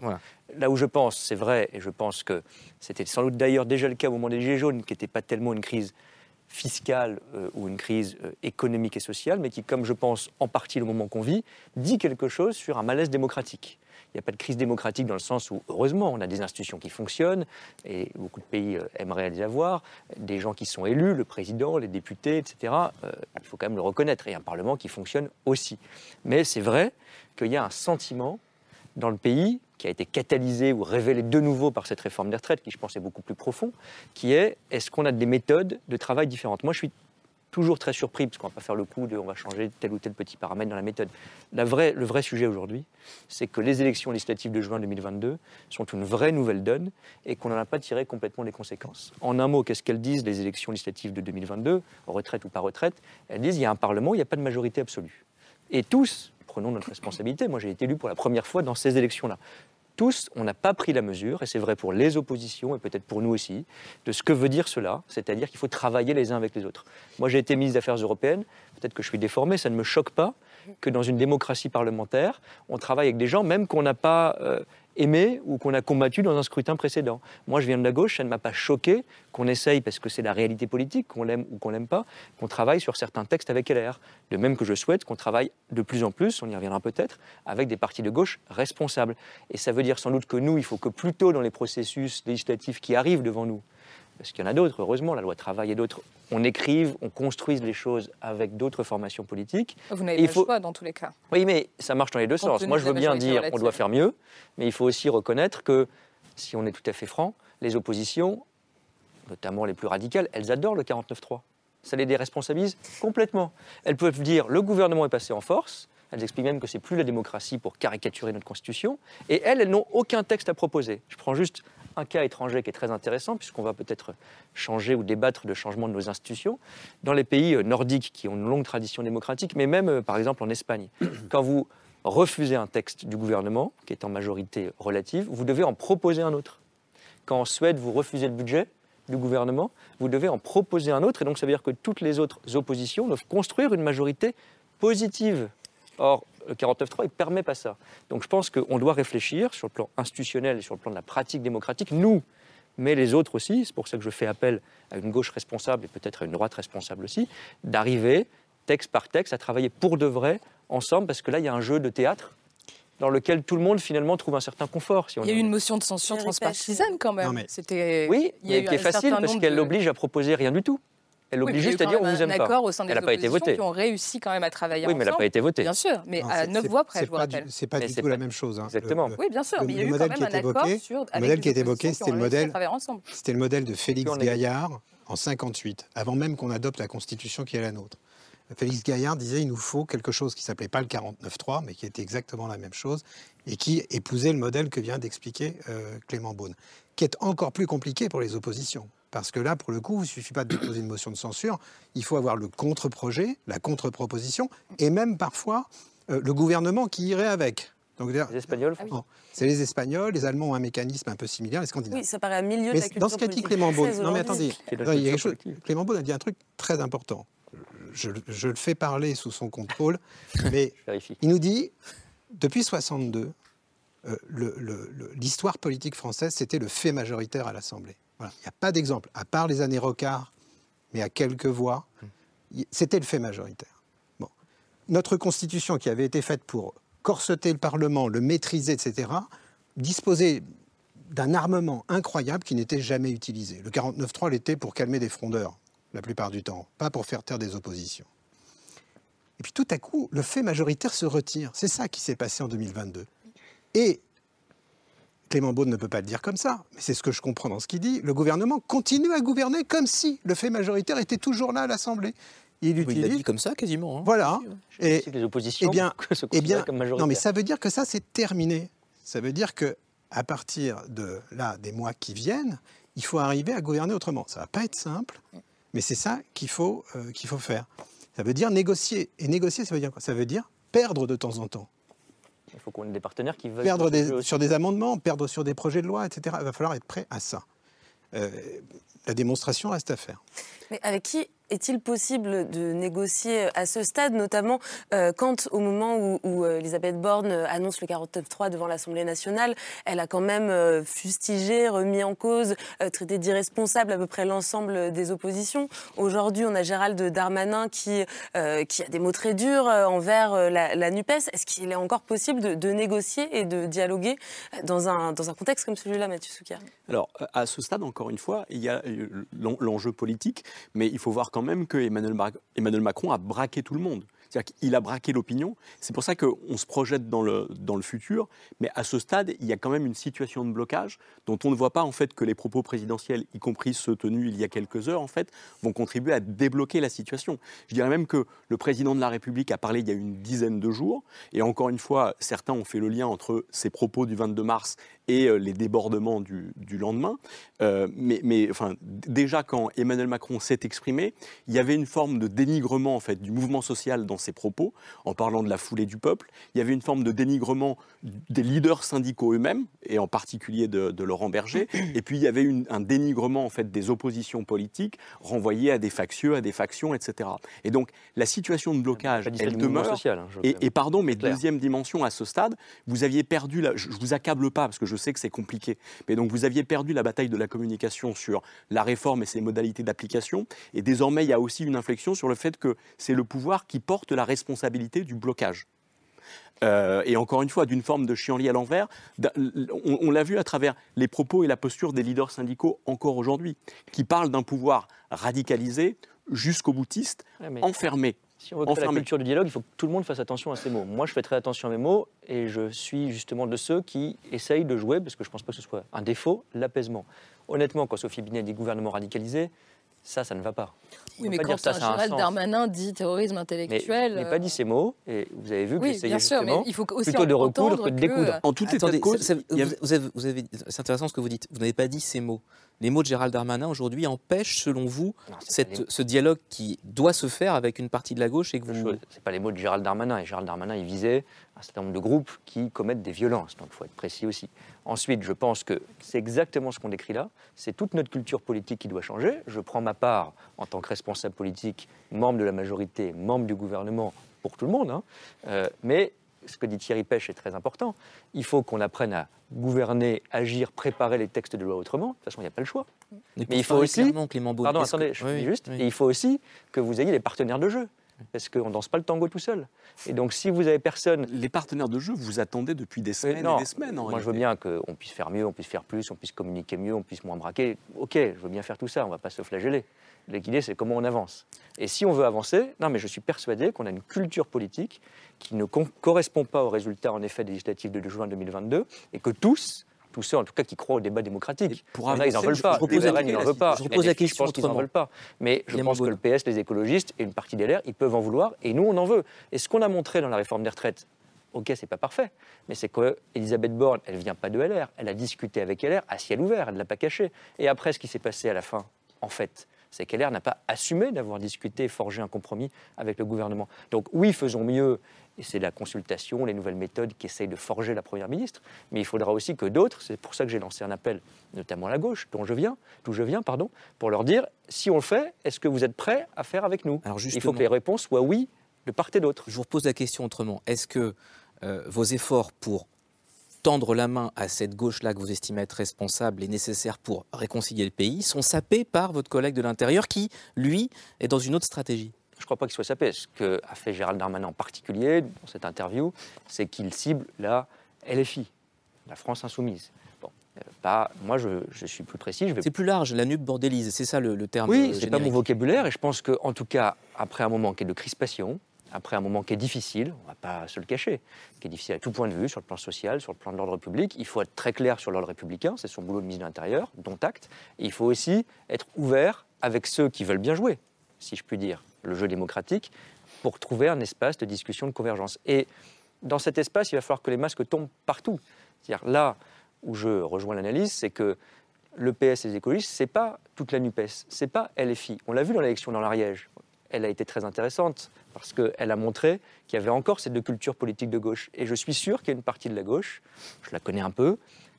Là où je pense, c'est vrai, et je pense que c'était sans doute d'ailleurs déjà le cas au moment des Gilets jaunes, qui n'était pas tellement une crise fiscale euh, ou une crise euh, économique et sociale, mais qui, comme je pense en partie le moment qu'on vit, dit quelque chose sur un malaise démocratique. Il n'y a pas de crise démocratique dans le sens où, heureusement, on a des institutions qui fonctionnent, et beaucoup de pays euh, aimeraient les avoir, des gens qui sont élus, le président, les députés, etc. Euh, il faut quand même le reconnaître, et un Parlement qui fonctionne aussi. Mais c'est vrai qu'il y a un sentiment dans le pays, qui a été catalysé ou révélé de nouveau par cette réforme des retraites, qui je pense est beaucoup plus profond, qui est est-ce qu'on a des méthodes de travail différentes? Moi, je suis toujours très surpris, parce qu'on ne va pas faire le coup de on va changer tel ou tel petit paramètre dans la méthode. La vraie, le vrai sujet aujourd'hui, c'est que les élections législatives de juin 2022 sont une vraie nouvelle donne et qu'on n'en a pas tiré complètement les conséquences. En un mot, qu'est-ce qu'elles disent, les élections législatives de 2022, retraite ou pas retraite? Elles disent il y a un Parlement, il n'y a pas de majorité absolue. Et tous, prenons notre responsabilité, moi j'ai été élu pour la première fois dans ces élections-là. Tous, on n'a pas pris la mesure, et c'est vrai pour les oppositions et peut-être pour nous aussi, de ce que veut dire cela, c'est-à-dire qu'il faut travailler les uns avec les autres. Moi j'ai été ministre des Affaires européennes, peut-être que je suis déformé, ça ne me choque pas que dans une démocratie parlementaire, on travaille avec des gens même qu'on n'a pas euh, aimés ou qu'on a combattus dans un scrutin précédent. Moi je viens de la gauche, ça ne m'a pas choqué qu'on essaye, parce que c'est la réalité politique, qu'on l'aime ou qu'on l'aime pas, qu'on travaille sur certains textes avec LR. De même que je souhaite qu'on travaille de plus en plus, on y reviendra peut-être, avec des partis de gauche responsables. Et ça veut dire sans doute que nous, il faut que plus tôt dans les processus législatifs qui arrivent devant nous, parce qu'il y en a d'autres, heureusement, la loi travail et d'autres, on écrive, on construise les choses avec d'autres formations politiques. Vous n'avez pas faut- le choix dans tous les cas. oui, mais ça marche dans les deux Compte sens. Moi, je veux bien dire on doit faire mieux, mais il faut aussi reconnaître que, si on est tout à fait franc, les oppositions, notamment les plus radicales, elles adorent le 49-3. Ça les déresponsabilise complètement. Elles peuvent dire le gouvernement est passé en force. Elles expliquent même que c'est plus la démocratie pour caricaturer notre constitution. Et elles, elles n'ont aucun texte à proposer. Je prends juste un cas étranger qui est très intéressant, puisqu'on va peut-être changer ou débattre de changement de nos institutions. Dans les pays euh, nordiques qui ont une longue tradition démocratique, mais même euh, par exemple en Espagne, quand vous refusez un texte du gouvernement, qui est en majorité relative, vous devez en proposer un autre. Quand en Suède, vous refusez le budget du gouvernement, vous devez en proposer un autre, et donc ça veut dire que toutes les autres oppositions doivent construire une majorité positive. Or, 49.3, il ne permet pas ça. Donc je pense qu'on doit réfléchir sur le plan institutionnel et sur le plan de la pratique démocratique, nous, mais les autres aussi, c'est pour ça que je fais appel à une gauche responsable et peut-être à une droite responsable aussi, d'arriver, texte par texte, à travailler pour de vrai, ensemble, parce que là, il y a un jeu de théâtre dans lequel tout le monde finalement trouve un certain confort. Si on Il y a eu une motion de censure transpartisane quand même. Non, mais- C'était. Oui, il y a mais eu qui est facile certain parce qu'elle de- oblige à proposer rien du tout. Elle Oui, mais oblige juste à dire on vous aime un pas. accord au sein des Elle n'a pas été votée. qui ont réussi quand même à travailler Oui, mais elle n'a pas été votée. Bien sûr, mais Non, à neuf voix près, je vous rappelle. C'est pas Mais du tout la même chose. hein. Exactement. Le- Oui, bien sûr, le- mais il y a eu quand modèle même qui un était accord évoqué- sur le modèle qui était évoqué, c'était le modèle, c'était le modèle de Félix. Gaillard en 58, avant même qu'on adopte la Constitution qui est la nôtre. Félix Gaillard disait il nous faut quelque chose qui s'appelait pas le 49.3, mais qui était exactement la même chose et qui épousait le modèle que vient d'expliquer euh, Clément Beaune, qui est encore plus compliqué pour les oppositions. Parce que là, pour le coup, il ne suffit pas de déposer une motion de censure, il faut avoir le contre-projet, la contre-proposition, et même parfois euh, le gouvernement qui irait avec. Donc, Les Espagnols Ah c'est les Espagnols, les Allemands ont un mécanisme un peu similaire, les Scandinaves. Oui, ça paraît à milieu de Mais la culture dans ce qu'a dit Clément Beaune, non mais attendez, non, il y a chose- Clément Beaune a dit un truc très important. Je, je le fais parler sous son contrôle, mais Je vérifie. il nous dit, depuis 62, euh, l'histoire politique française, c'était le fait majoritaire à l'Assemblée. Voilà. Il n'y a pas d'exemple, à part les années Rocard, mais à quelques voix, y- c'était le fait majoritaire. Bon. Notre Constitution, qui avait été faite pour corseter le Parlement, le maîtriser, etc., disposait d'un armement incroyable qui n'était jamais utilisé. Le 49.3 l'était pour calmer des frondeurs, la plupart du temps, pas pour faire taire des oppositions. Et puis tout à coup, le fait majoritaire se retire. C'est ça qui s'est passé en 2022. Et Clément Beaune ne peut pas le dire comme ça, mais c'est ce que je comprends dans ce qu'il dit. Le gouvernement continue à gouverner comme si le fait majoritaire était toujours là à l'Assemblée. Il Oui, utilise. il l'a dit comme ça quasiment. hein. Voilà. Et, les oppositions eh bien, se eh bien, comme non, mais ça veut dire que ça, c'est terminé. Ça veut dire que à partir de là, des mois qui viennent, il faut arriver à gouverner autrement. Ça va pas être simple, mais c'est ça qu'il faut, euh, qu'il faut faire. Ça veut dire négocier. Et négocier, ça veut dire quoi? Ça veut dire perdre de temps en temps. Il faut qu'on ait des partenaires qui veulent. Perdre des- sur des amendements, perdre sur des projets de loi, etc. Il va falloir être prêt à ça. Euh, la démonstration reste à faire. Mais avec qui est-il possible de négocier à ce stade, notamment euh, quand, au moment où, euh, Elisabeth Borne euh, annonce le 49.3 devant l'Assemblée nationale, elle a quand même fustigé, remis en cause, traité d'irresponsable à peu près l'ensemble des oppositions. Aujourd'hui, on a Gérald Darmanin qui, qui a des mots très durs envers la, NUPES. Est-ce qu'il est encore possible de, négocier et de dialoguer dans un, dans un contexte comme celui-là, Mathieu Soukia Alors, à ce stade, encore une fois, il y a l'en- l'enjeu politique, mais il faut voir quand même que Emmanuel, Emmanuel Macron a braqué tout le monde. C'est-à-dire a braqué l'opinion. C'est pour ça qu'on se projette dans le, dans le futur. Mais à ce stade, il y a quand même une situation de blocage dont on ne voit pas en fait que les propos présidentiels, y compris ceux tenus il y a quelques heures, en fait, vont contribuer à débloquer la situation. Je dirais même que le président de la République a parlé il y a une dizaine de jours. Et encore une fois, certains ont fait le lien entre ses propos du 22 mars et euh, les débordements du, du lendemain. Euh, mais, mais, enfin, déjà, quand Emmanuel Macron s'est exprimé, il y avait une forme de dénigrement en fait, du mouvement social dans ses propos, en parlant de la foulée du peuple. Il y avait une forme de dénigrement des leaders syndicaux eux-mêmes, et en particulier de, de Laurent Berger. Et puis, il y avait une- un dénigrement en fait, des oppositions politiques, renvoyées à des factieux, à des factions, etc. Et donc, la situation de blocage, elle demeure. social, hein, et, et pardon, mais deuxième dimension à ce stade, vous aviez perdu, la, je, je vous accable pas parce que je sais que c'est compliqué, mais donc vous aviez perdu la bataille de la communication sur la réforme et ses modalités d'application, et désormais il y a aussi une inflexion sur le fait que c'est le pouvoir qui porte la responsabilité du blocage. Euh, et encore une fois, d'une forme de chienlit à l'envers, on, on l'a vu à travers les propos et la posture des leaders syndicaux encore aujourd'hui, qui parlent d'un pouvoir radicalisé, jusqu'au boutiste, Ouais, mais- enfermé. Si on veut créer la culture du dialogue, il faut que tout le monde fasse attention à ses mots. Moi, je fais très attention à mes mots et je suis justement de ceux qui essayent de jouer, parce que je ne pense pas que ce soit un défaut, l'apaisement. Honnêtement, quand Sophie Binet dit gouvernement radicalisé, ça, ça ne va pas. On Oui, peut mais pas quand dire ça, Gérald. Darmanin dit terrorisme Mais intellectuel. je n'ai pas dit ces mots, et vous avez vu que Oui, j'essayais bien sûr, mais justement il faut aussi plutôt de recoudre que de que- découdre. En tout état de cause, c'est intéressant ce que vous dites. Vous n'avez pas dit ces mots. Les mots de Gérald Darmanin aujourd'hui empêchent, selon vous, cette- ce dialogue qui doit se faire avec une partie de la gauche et que vous. C'est pas les mots de Gérald Darmanin. Et Gérald Darmanin, il visait un certain nombre de groupes qui commettent des violences. Donc il faut être précis aussi. Ensuite, je pense que c'est exactement ce qu'on décrit là. C'est toute notre culture politique qui doit changer. Je prends ma part en tant que responsable politique, membre de la majorité, membre du gouvernement, pour tout le monde. hein. Euh, mais ce que dit Thierry Pêche est très important. Il faut qu'on apprenne à gouverner, agir, préparer les textes de loi autrement. De toute façon, il n'y a pas le choix. Mais il faut aussi. clairement, Clément Beaune, Pardon, est-ce que- attendez, je Oui, juste. oui. Et il faut aussi que vous ayez des partenaires de jeu. Parce qu'on ne danse pas le tango tout seul. Et donc, si vous avez personne. Les partenaires de jeu, vous attendez depuis des semaines non, et des semaines. en Moi, je veux bien qu'on puisse faire mieux, on puisse faire plus, on puisse communiquer mieux, on puisse moins braquer. Ok, je veux bien faire tout ça, on ne va pas se flageller. L'idée, c'est comment on avance. Et si on veut avancer, non, mais je suis persuadé qu'on a une culture politique qui ne correspond pas aux résultats, en effet, des législatives de juin 2022, et que tous, tous ceux en tout cas qui croient au débat démocratique, pour il y en a, ils n'en veulent pas. je Les RN, ils n'en veulent pas. je repose la question Je pense qu'ils n'en veulent pas. Mais je pense que le PS, les écologistes et une partie des LR, ils peuvent en vouloir, et nous, on en veut. Et ce qu'on a montré dans la réforme des retraites, ok, c'est pas parfait, mais c'est qu'Elisabeth Borne, elle vient pas de LR, elle a discuté avec LR à ciel ouvert, elle ne l'a pas caché. Et après, ce qui s'est passé à la fin, en fait, c'est qu'LR n'a pas assumé d'avoir discuté et forgé un compromis avec le gouvernement. Donc oui, faisons mieux, et c'est la consultation, les nouvelles méthodes qui essayent de forger la Première ministre, mais il faudra aussi que d'autres, c'est pour ça que j'ai lancé un appel, notamment à la gauche, dont je viens, d'où je viens, pardon, pour leur dire, si on le fait, est-ce que vous êtes prêts à faire avec nous? Alors Il faut que les réponses soient oui de part et d'autre. Je vous repose la question autrement. Est-ce que euh, vos efforts pour tendre la main à cette gauche-là que vous estimez être responsable et nécessaire pour réconcilier le pays sont sapés par votre collègue de l'Intérieur qui, lui, est dans une autre stratégie Je ne crois pas qu'il soit sapé. Ce qu'a fait Gérald Darmanin en particulier dans cette interview, c'est qu'il cible la LFI, la France insoumise. Bon, euh, pas, moi, je, je suis plus précis. Vais C'est plus large, la nuque bordélise, c'est ça le, le terme Oui, euh, c'est pas mon vocabulaire et je pense qu'en tout cas, après un moment qui est de crispation, après un moment qui est difficile, on ne va pas se le cacher, qui est difficile à tout point de vue, sur le plan social, sur le plan de l'ordre public. Il faut être très clair sur l'ordre républicain, c'est son boulot de ministre de l'Intérieur, dont acte. Et il faut aussi être ouvert avec ceux qui veulent bien jouer, si je puis dire, le jeu démocratique, pour trouver un espace de discussion, de convergence. Et dans cet espace, il va falloir que les masques tombent partout. C'est-à-dire là où je rejoins l'analyse, c'est que le PS et les écologistes, c'est pas toute la NUPES, c'est pas LFI. On l'a vu dans l'élection dans l'Ariège. Elle a été très intéressante parce qu'elle a montré qu'il y avait encore cette deux cultures politiques de gauche. Et je suis sûr qu'il y a une partie de la gauche, je la connais un peu,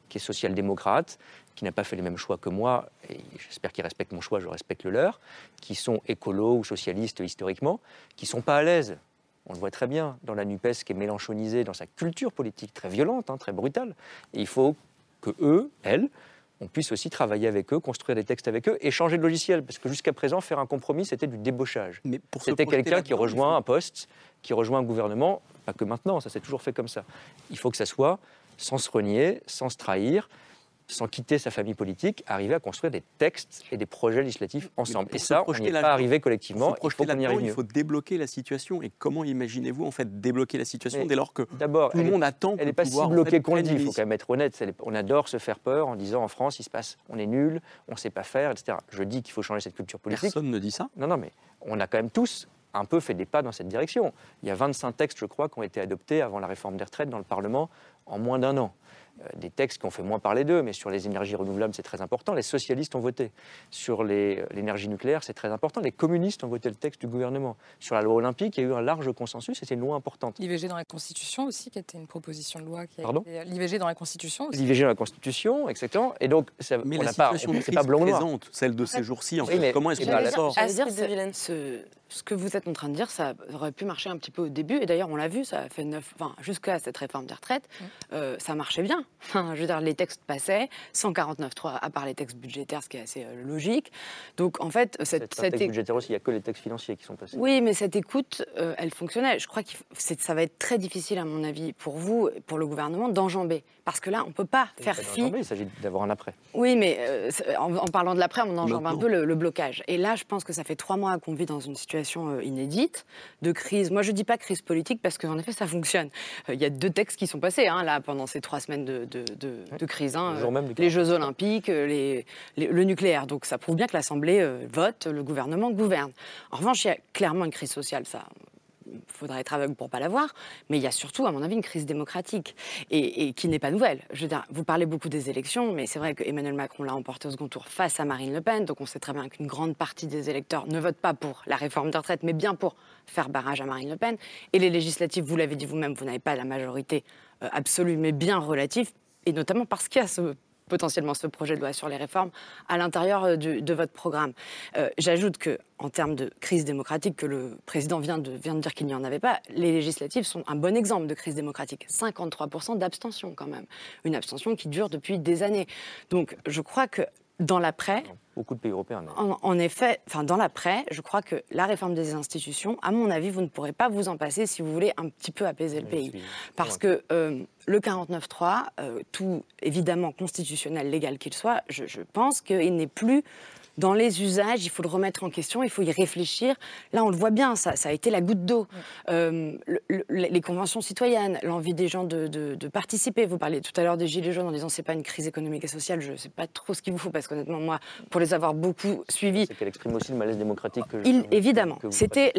qui est social-démocrate, qui n'a pas fait les mêmes choix que moi, et j'espère qu'ils respectent mon choix, je respecte le leur, qui sont écolos ou socialistes historiquement, qui sont pas à l'aise. On le voit très bien dans la NUPES qui est mélanchonisée dans sa culture politique très violente, hein, très brutale. Et il faut que eux, elles, on puisse aussi travailler avec eux, construire des textes avec eux et changer de logiciel. Parce que jusqu'à présent, faire un compromis, c'était du débauchage. C'était quelqu'un qui rejoint un poste, qui rejoint un gouvernement, pas que maintenant, ça s'est toujours fait comme ça. Il faut que ça soit sans se renier, sans se trahir, sans quitter sa famille politique, arriver à construire des textes et des projets législatifs ensemble. Et ça, on n'y est pas arrivé collectivement. il faut, y arrive Il faut débloquer la situation. Et comment imaginez-vous en fait débloquer la situation dès lors que tout le monde attend Elle n'est pas si bloquée qu'on le dit. Il faut quand même être honnête. On adore se faire peur en disant en France, il se passe, on est nul, on ne sait pas faire, etc. Je dis qu'il faut changer cette culture politique. Personne ne dit ça. Non, non, mais on a quand même tous un peu fait des pas dans cette direction. Il y a 25 textes, je crois, qui ont été adoptés avant la réforme des retraites dans le Parlement en moins d'un an. Euh, des textes qui ont fait moins parler d'eux, mais sur les énergies renouvelables, c'est très important. Les socialistes ont voté. Sur euh, l'énergie nucléaire, c'est très important. Les communistes ont voté le texte du gouvernement. Sur la loi olympique, il y a eu un large consensus et c'est une loi importante. L'IVG dans la Constitution aussi, qui était une proposition de loi. Qui Pardon euh, L'IVG dans la Constitution aussi. L'IVG dans la Constitution, exactement. Et donc, ça, mais on la pas, situation c'est pas blanc présente, celle de ces jours-ci, en fait. comment est-ce qu'on sort À dire, ce, ce que vous êtes en train de dire, ça aurait pu marcher un petit peu au début. Et d'ailleurs, on l'a vu, ça a fait neuf, enfin, jusqu'à cette réforme des retraites, ça marchait bien. Enfin, je veux dire, les textes passaient, 149.3 à part les textes budgétaires, ce qui est assez euh, logique. Donc en fait, cette, cette texte budgétaire aussi, il n'y a que les textes financiers qui sont passés. Oui, mais cette écoute, euh, elle fonctionnait. Je crois que ça va être très difficile, à mon avis, pour vous, pour le gouvernement, d'enjamber. Parce que là, on ne peut pas faire fi. Il s'agit d'avoir un après. Oui, mais euh, en, parlant de l'après, on enjambe un peu le, blocage. Et là, je pense que ça fait trois mois qu'on vit dans une situation inédite, de crise. Moi, je ne dis pas crise politique parce qu'en effet, ça fonctionne. Il y a deux textes qui sont passés, hein, là, pendant ces trois semaines de, de, de crise. Hein, les Jeux Olympiques, les, le nucléaire. Donc ça prouve bien que l'Assemblée euh, vote, le gouvernement gouverne. En revanche, il y a clairement une crise sociale, ça. Il faudra être aveugle pour pas la voir, mais il y a surtout, à mon avis, une crise démocratique et, qui n'est pas nouvelle. Je veux dire, vous parlez beaucoup des élections, mais c'est vrai que Emmanuel Macron l'a emporté au second tour face à Marine Le Pen, donc on sait très bien qu'une grande partie des électeurs ne votent pas pour la réforme de retraite, mais bien pour faire barrage à Marine Le Pen. Et les législatives, vous l'avez dit vous-même, vous n'avez pas la majorité euh, absolue, mais bien relative, et notamment parce qu'il y a ce, potentiellement ce projet de loi sur les réformes à l'intérieur euh, de votre programme. Euh, j'ajoute que, en termes de crise démocratique, que le président vient de, vient de dire qu'il n'y en avait pas, les législatives sont un bon exemple de crise démocratique. 53% d'abstention quand même. Une abstention qui dure depuis des années. Donc je crois que dans l'après. Beaucoup de pays européens. En, effet, enfin, dans l'après, je crois que la réforme des institutions, à mon avis, vous ne pourrez pas vous en passer si vous voulez un petit peu apaiser le pays. Parce que euh, le 49.3, euh, tout évidemment constitutionnel, légal qu'il soit, je, je pense qu'il n'est plus dans les usages, il faut le remettre en question, il faut y réfléchir. Là, on le voit bien, ça, ça a été la goutte d'eau. Euh, les conventions citoyennes, l'envie des gens de, participer. Vous parliez tout à l'heure des Gilets jaunes en disant c'est pas une crise économique et sociale. Je ne sais pas trop ce qu'il vous faut parce qu'honnêtement, moi, pour les avoir beaucoup suivis. C'est qu'elle exprime aussi le malaise démocratique que il, Évidemment, c'était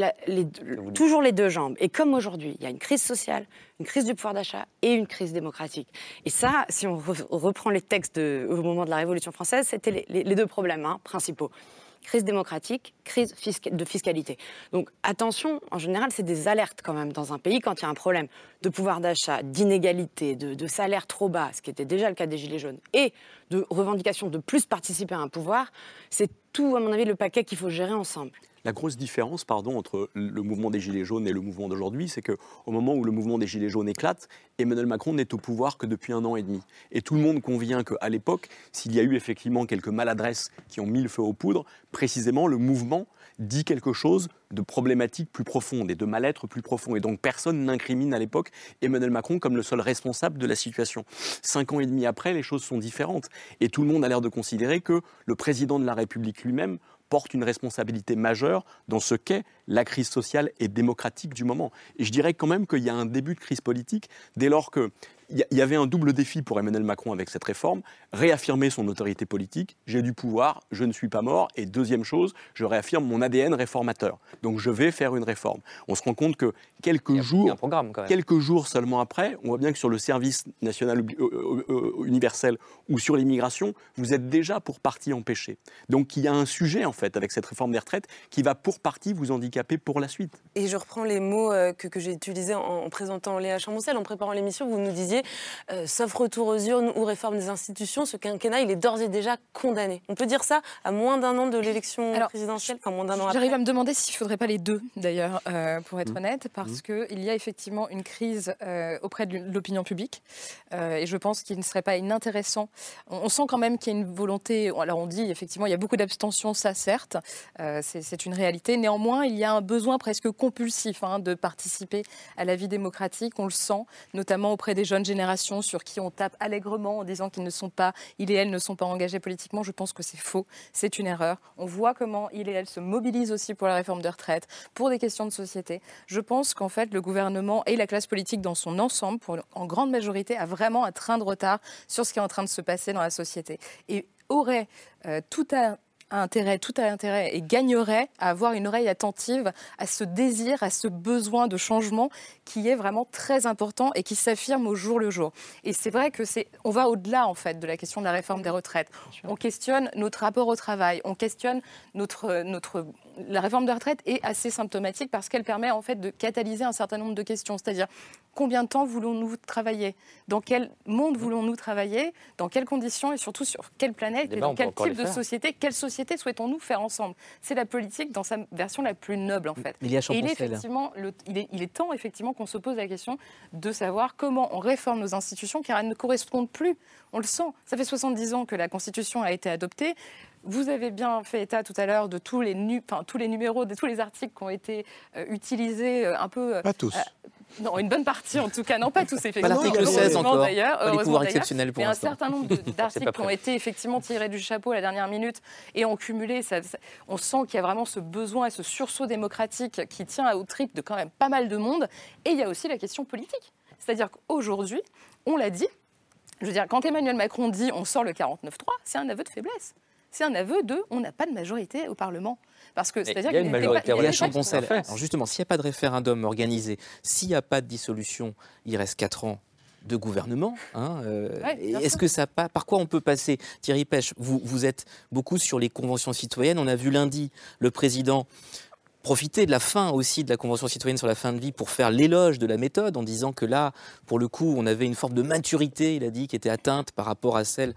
toujours les deux jambes. Et comme aujourd'hui, il y a une crise sociale, une crise du pouvoir d'achat et une crise démocratique. Et ça, si on reprend les textes au moment de la Révolution française, c'était les, deux problèmes hein, principaux crise démocratique, crise de fiscalité. Donc attention, en général, c'est des alertes quand même dans un pays quand il y a un problème de pouvoir d'achat, d'inégalité, de, de, salaire trop bas, ce qui était déjà le cas des Gilets jaunes, et de revendication de plus participer à un pouvoir. C'est tout, à mon avis, le paquet qu'il faut gérer ensemble. La grosse différence, pardon, entre le mouvement des Gilets jaunes et le mouvement d'aujourd'hui, c'est qu'au moment où le mouvement des Gilets jaunes éclate, Emmanuel Macron n'est au pouvoir que depuis un an et demi. Et tout le monde convient qu'à l'époque, s'il y a eu effectivement quelques maladresses qui ont mis le feu aux poudres, précisément le mouvement dit quelque chose de problématique plus profonde et de mal-être plus profond. Et donc personne n'incrimine à l'époque Emmanuel Macron comme le seul responsable de la situation. Cinq ans et demi après, les choses sont différentes. Et tout le monde a l'air de considérer que le président de la République lui-même porte une responsabilité majeure dans ce qu'est la crise sociale et démocratique du moment. Et je dirais quand même qu'il y a un début de crise politique dès lors que il y avait un double défi pour Emmanuel Macron avec cette réforme, réaffirmer son autorité politique, j'ai du pouvoir, je ne suis pas mort, et deuxième chose, je réaffirme mon ADN réformateur. Donc je vais faire une réforme. On se rend compte que quelques jours, quelques jours seulement après, on voit bien que sur le service national euh, euh, euh, universel ou sur l'immigration, vous êtes déjà pour partie empêché. Donc il y a un sujet en fait avec cette réforme des retraites qui va pour partie vous handicaper pour la suite. Et je reprends les mots que, que j'ai utilisés en, en présentant Léa Chamboncel, en préparant l'émission, vous nous disiez euh, sauf retour aux urnes ou réforme des institutions, ce quinquennat, il est d'ores et déjà condamné. On peut dire ça à moins d'un an de l'élection présidentielle, enfin moins d'un an J'arrive à me demander s'il ne faudrait pas les deux, d'ailleurs, euh, pour être mmh. honnête, parce mmh. qu'il y a effectivement une crise euh, auprès de l'opinion publique. et je pense qu'il ne serait pas inintéressant. On, sent quand même qu'il y a une volonté. Alors, on dit effectivement, il y a beaucoup d'abstention, ça certes, c'est une réalité. Néanmoins, il y a un besoin presque compulsif hein, de participer à la vie démocratique. On le sent, notamment auprès des jeunes générations sur qui on tape allègrement en disant qu'ils ne sont pas, il et elle ne sont pas engagés politiquement, je pense que c'est faux, c'est une erreur. On voit comment il et elle se mobilisent aussi pour la réforme de retraite, pour des questions de société. Je pense qu'en fait, le gouvernement et la classe politique dans son ensemble, en grande majorité, a vraiment un train de retard sur ce qui est en train de se passer dans la société. Et aurait euh, tout à intérêt, tout a intérêt et gagnerait à avoir une oreille attentive à ce désir, à ce besoin de changement qui est vraiment très important et qui s'affirme au jour le jour. Et c'est vrai que c'est, on va au-delà en fait de la question de la réforme des retraites. On questionne notre rapport au travail, on questionne notre, notre la réforme des retraites est assez symptomatique parce qu'elle permet en fait de catalyser un certain nombre de questions, c'est-à-dire combien de temps voulons-nous travailler? Dans quel monde voulons-nous travailler? Dans quelles conditions Et surtout sur quelle planète Et dans quel type de société Quelle société souhaitons-nous faire ensemble? C'est la politique dans sa version la plus noble, en fait. Il, y a Et il, est effectivement, il, est, il est temps, effectivement, qu'on se pose la question de savoir comment on réforme nos institutions, car elles ne correspondent plus. On le sent. Ça fait 70 ans que la Constitution a été adoptée. Vous avez bien fait état tout à l'heure de tous les, tous les numéros, de tous les articles qui ont été euh, utilisés euh, un peu. Pas tous. Non, une bonne partie en tout cas, non pas tous effectivement. l'article 16 encore, d'ailleurs, les pouvoirs exceptionnels pour Il y a un certain nombre d'articles qui ont été effectivement tirés du chapeau à la dernière minute et ont cumulé. Ça, on sent qu'il y a vraiment ce besoin et ce sursaut démocratique qui tient au trip de quand même pas mal de monde. Et il y a aussi la question politique. C'est-à-dire qu'aujourd'hui, on l'a dit, je veux dire, quand Emmanuel Macron dit on sort le 49-3, c'est un aveu de faiblesse. C'est un aveu de on n'a pas de majorité au Parlement. Parce que c'est-à-dire qu'il y a une majorité. Pas, il y a Alors justement, s'il n'y a pas de référendum organisé, s'il n'y a pas de dissolution, il reste 4 ans de gouvernement. Hein, euh, Est-ce que ça par quoi on peut passer? Thierry Pêche, vous, vous êtes beaucoup sur les conventions citoyennes. On a vu lundi le président profiter de la fin aussi de la Convention citoyenne sur la fin de vie pour faire l'éloge de la méthode en disant que là, pour le coup, on avait une forme de maturité, il a dit, qui était atteinte par rapport à celle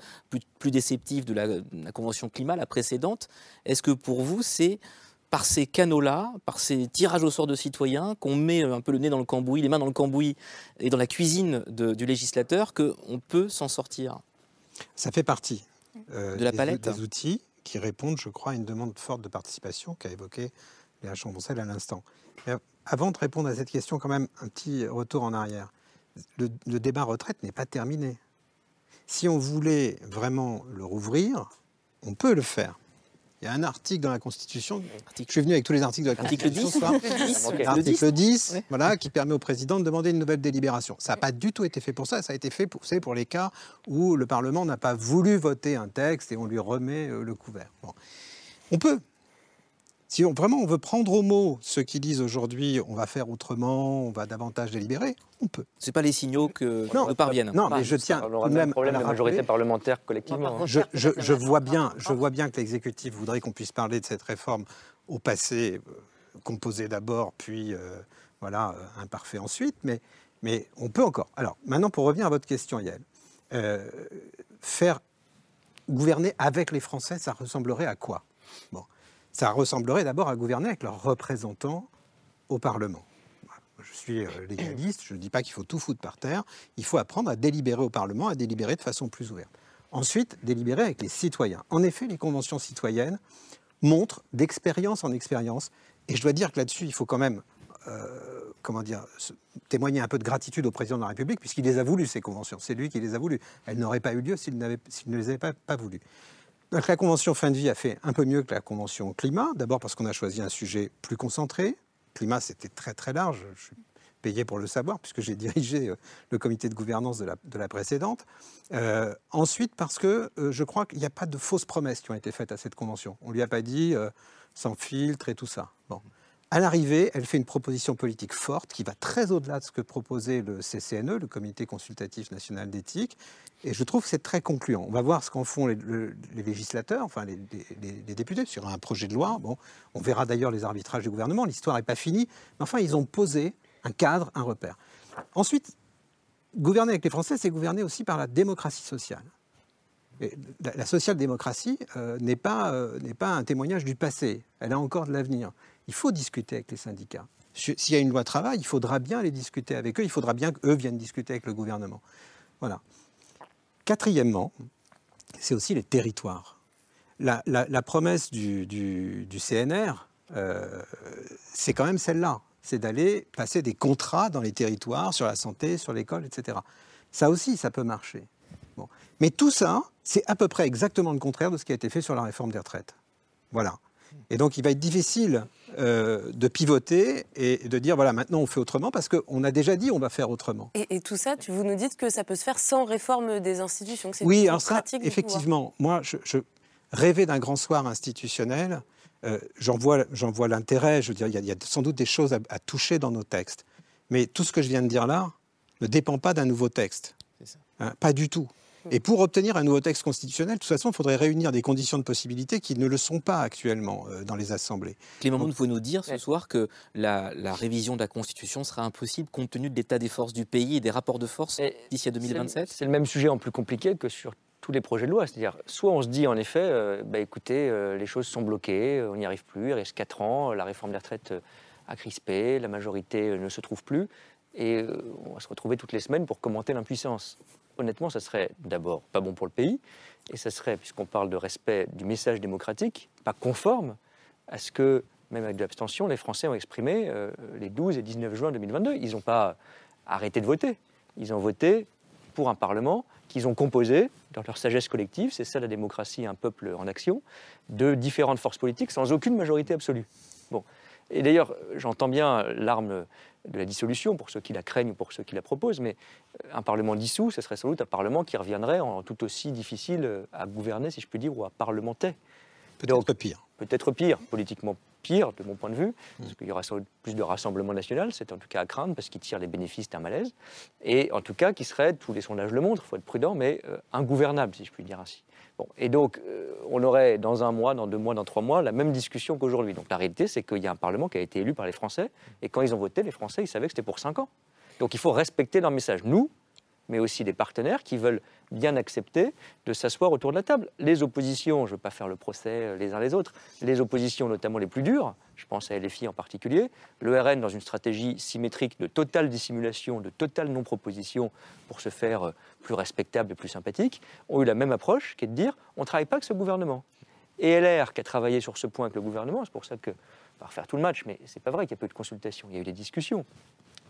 plus, déceptive de la, Convention climat, la précédente. Est-ce que pour vous, c'est par ces canaux-là, par ces tirages au sort de citoyens, qu'on met un peu le nez dans le cambouis, les mains dans le cambouis et dans la cuisine du législateur, qu'on peut s'en sortir? Ça fait partie euh, de la palette des outils qui répondent, je crois, à une demande forte de participation qu'a évoqué Léa Chamboncel à l'instant. Avant de répondre à cette question, quand même, un petit retour en arrière. Le, débat retraite n'est pas terminé. Si on voulait vraiment le rouvrir, on peut le faire. Il y a un article dans la Constitution. Je suis venu avec tous les articles de la Constitution. Article 10, 10, 10 voilà, qui permet au président de demander une nouvelle délibération. Ça n'a pas du tout été fait pour ça. Ça a été fait pour, pour les cas où le Parlement n'a pas voulu voter un texte et on lui remet euh, le couvert. On peut, si on, vraiment on veut prendre au mot ceux qui disent aujourd'hui on va faire autrement, on va davantage délibérer, on peut. C'est pas les signaux que nous parviennent. Non, mais je tiens. On aura même problème de majorité parlementaire collectivement. Hein. Je, je, je, vois bien, je vois bien que l'exécutif voudrait qu'on puisse parler de cette réforme au passé, euh, composé d'abord, puis euh, voilà, euh, imparfait ensuite, mais, mais on peut encore. Alors maintenant, pour revenir à votre question, Yael, faire gouverner avec les Français, ça ressemblerait à quoi? Bon ça ressemblerait d'abord à gouverner avec leurs représentants au Parlement. Je suis euh, légaliste, je ne dis pas qu'il faut tout foutre par terre, il faut apprendre à délibérer au Parlement, à délibérer de façon plus ouverte. Ensuite, délibérer avec les citoyens. En effet, les conventions citoyennes montrent d'expérience en expérience, et je dois dire que là-dessus, il faut quand même euh, comment dire, témoigner un peu de gratitude au président de la République, puisqu'il les a voulu, ces conventions. C'est lui qui les a voulues. Elles n'auraient pas eu lieu s'il ne les avait pas, pas voulu. La convention fin de vie a fait un peu mieux que la convention climat. D'abord parce qu'on a choisi un sujet plus concentré. Climat, c'était très très large. Je suis payé pour le savoir puisque j'ai dirigé euh, le comité de gouvernance de la, de la précédente. Euh, ensuite parce que euh, je crois qu'il n'y a pas de fausses promesses qui ont été faites à cette convention. On lui a pas dit sans filtre et tout ça. Bon. À l'arrivée, elle fait une proposition politique forte qui va très au-delà de ce que proposait le CCNE, le Comité consultatif national d'éthique. Et je trouve que c'est très concluant. On va voir ce qu'en font les, le- les législateurs, enfin les, députés, sur un projet de loi. Bon, on verra d'ailleurs les arbitrages du gouvernement. L'histoire n'est pas finie. Mais enfin, ils ont posé un cadre, un repère. Ensuite, gouverner avec les Français, c'est gouverner aussi par la démocratie sociale. La, social-démocratie euh, n'est pas, euh, n'est pas un témoignage du passé, elle a encore de l'avenir. Il faut discuter avec les syndicats. Si- S'il y a une loi travail, il faudra bien les discuter avec eux, il faudra bien qu'eux viennent discuter avec le gouvernement. Voilà. Quatrièmement, c'est aussi les territoires. La, promesse du, CNR, euh, c'est quand même celle-là. C'est d'aller passer des contrats dans les territoires, sur la santé, sur l'école, etc. Ça aussi, ça peut marcher. Mais tout ça, c'est à peu près exactement le contraire de ce qui a été fait sur la réforme des retraites. Voilà. Et donc, il va être difficile euh, de pivoter et de dire, voilà, maintenant on fait autrement, parce qu'on a déjà dit on va faire autrement. Et, et tout ça, tu, vous nous dites que ça peut se faire sans réforme des institutions. que c'est Oui, alors ça, du effectivement, moi, je, je rêvais d'un grand soir institutionnel. euh, J'en vois, j'en vois l'intérêt. Je veux dire, il y, a, il y a sans doute des choses à, à toucher dans nos textes. Mais tout ce que je viens de dire là ne dépend pas d'un nouveau texte. Hein, pas du tout. Et pour obtenir un nouveau texte constitutionnel, de toute façon, il faudrait réunir des conditions de possibilité qui ne le sont pas actuellement euh, dans les assemblées. Clément Beaune, vous nous dire ce soir que la, la révision de la Constitution sera impossible compte tenu de l'état des forces du pays et des rapports de force d'ici à 2027 C'est le même sujet en plus compliqué que sur tous les projets de loi. C'est-à-dire, soit on se dit en effet, euh, bah, écoutez, euh, les choses sont bloquées, on n'y arrive plus, il reste 4 ans, la réforme des retraites a crispé, la majorité ne se trouve plus, et on va se retrouver toutes les semaines pour commenter l'impuissance. Honnêtement, ça serait d'abord pas bon pour le pays, et ça serait, puisqu'on parle de respect du message démocratique, pas conforme à ce que, même avec de l'abstention, les Français ont exprimé euh, les 12 et 19 juin 2022. Ils n'ont pas arrêté de voter. Ils ont voté pour un Parlement qu'ils ont composé, dans leur sagesse collective, c'est ça la démocratie, un peuple en action, de différentes forces politiques sans aucune majorité absolue. Bon. Et d'ailleurs, j'entends bien l'arme de la dissolution pour ceux qui la craignent ou pour ceux qui la proposent, mais euh, un Parlement dissous, ce serait sans doute un Parlement qui reviendrait en tout aussi difficile euh, à gouverner, si je puis dire, ou à parlementer. Peut-être pire. Peut-être pire, politiquement pire, de mon point de vue, parce qu'il y aura sans doute plus de rassemblement national, c'est en tout cas à craindre, parce qu'il tire les bénéfices d'un malaise, et en tout cas qui serait, tous les sondages le montrent, il faut être prudent, mais euh, ingouvernable, si je puis dire ainsi. Et donc, euh, on aurait dans un mois, dans deux mois, dans trois mois, la même discussion qu'aujourd'hui. Donc la réalité, c'est qu'il y a un Parlement qui a été élu par les Français, et quand ils ont voté, les Français, ils savaient que c'était pour cinq ans. Donc il faut respecter leur message. Nous, mais aussi des partenaires qui veulent bien accepter de s'asseoir autour de la table. Les oppositions, je ne veux pas faire le procès euh, les uns les autres, les oppositions notamment les plus dures, je pense à LFI en particulier, le RN dans une stratégie symétrique de totale dissimulation, de totale non-proposition pour se faire euh, plus respectable et plus sympathique, ont eu la même approche qui est de dire on ne travaille pas avec ce gouvernement. Et LR qui a travaillé sur ce point avec le gouvernement, c'est pour ça que, on va refaire tout le match, mais c'est pas vrai qu'il n'y a pas eu de consultation, il y a eu des discussions.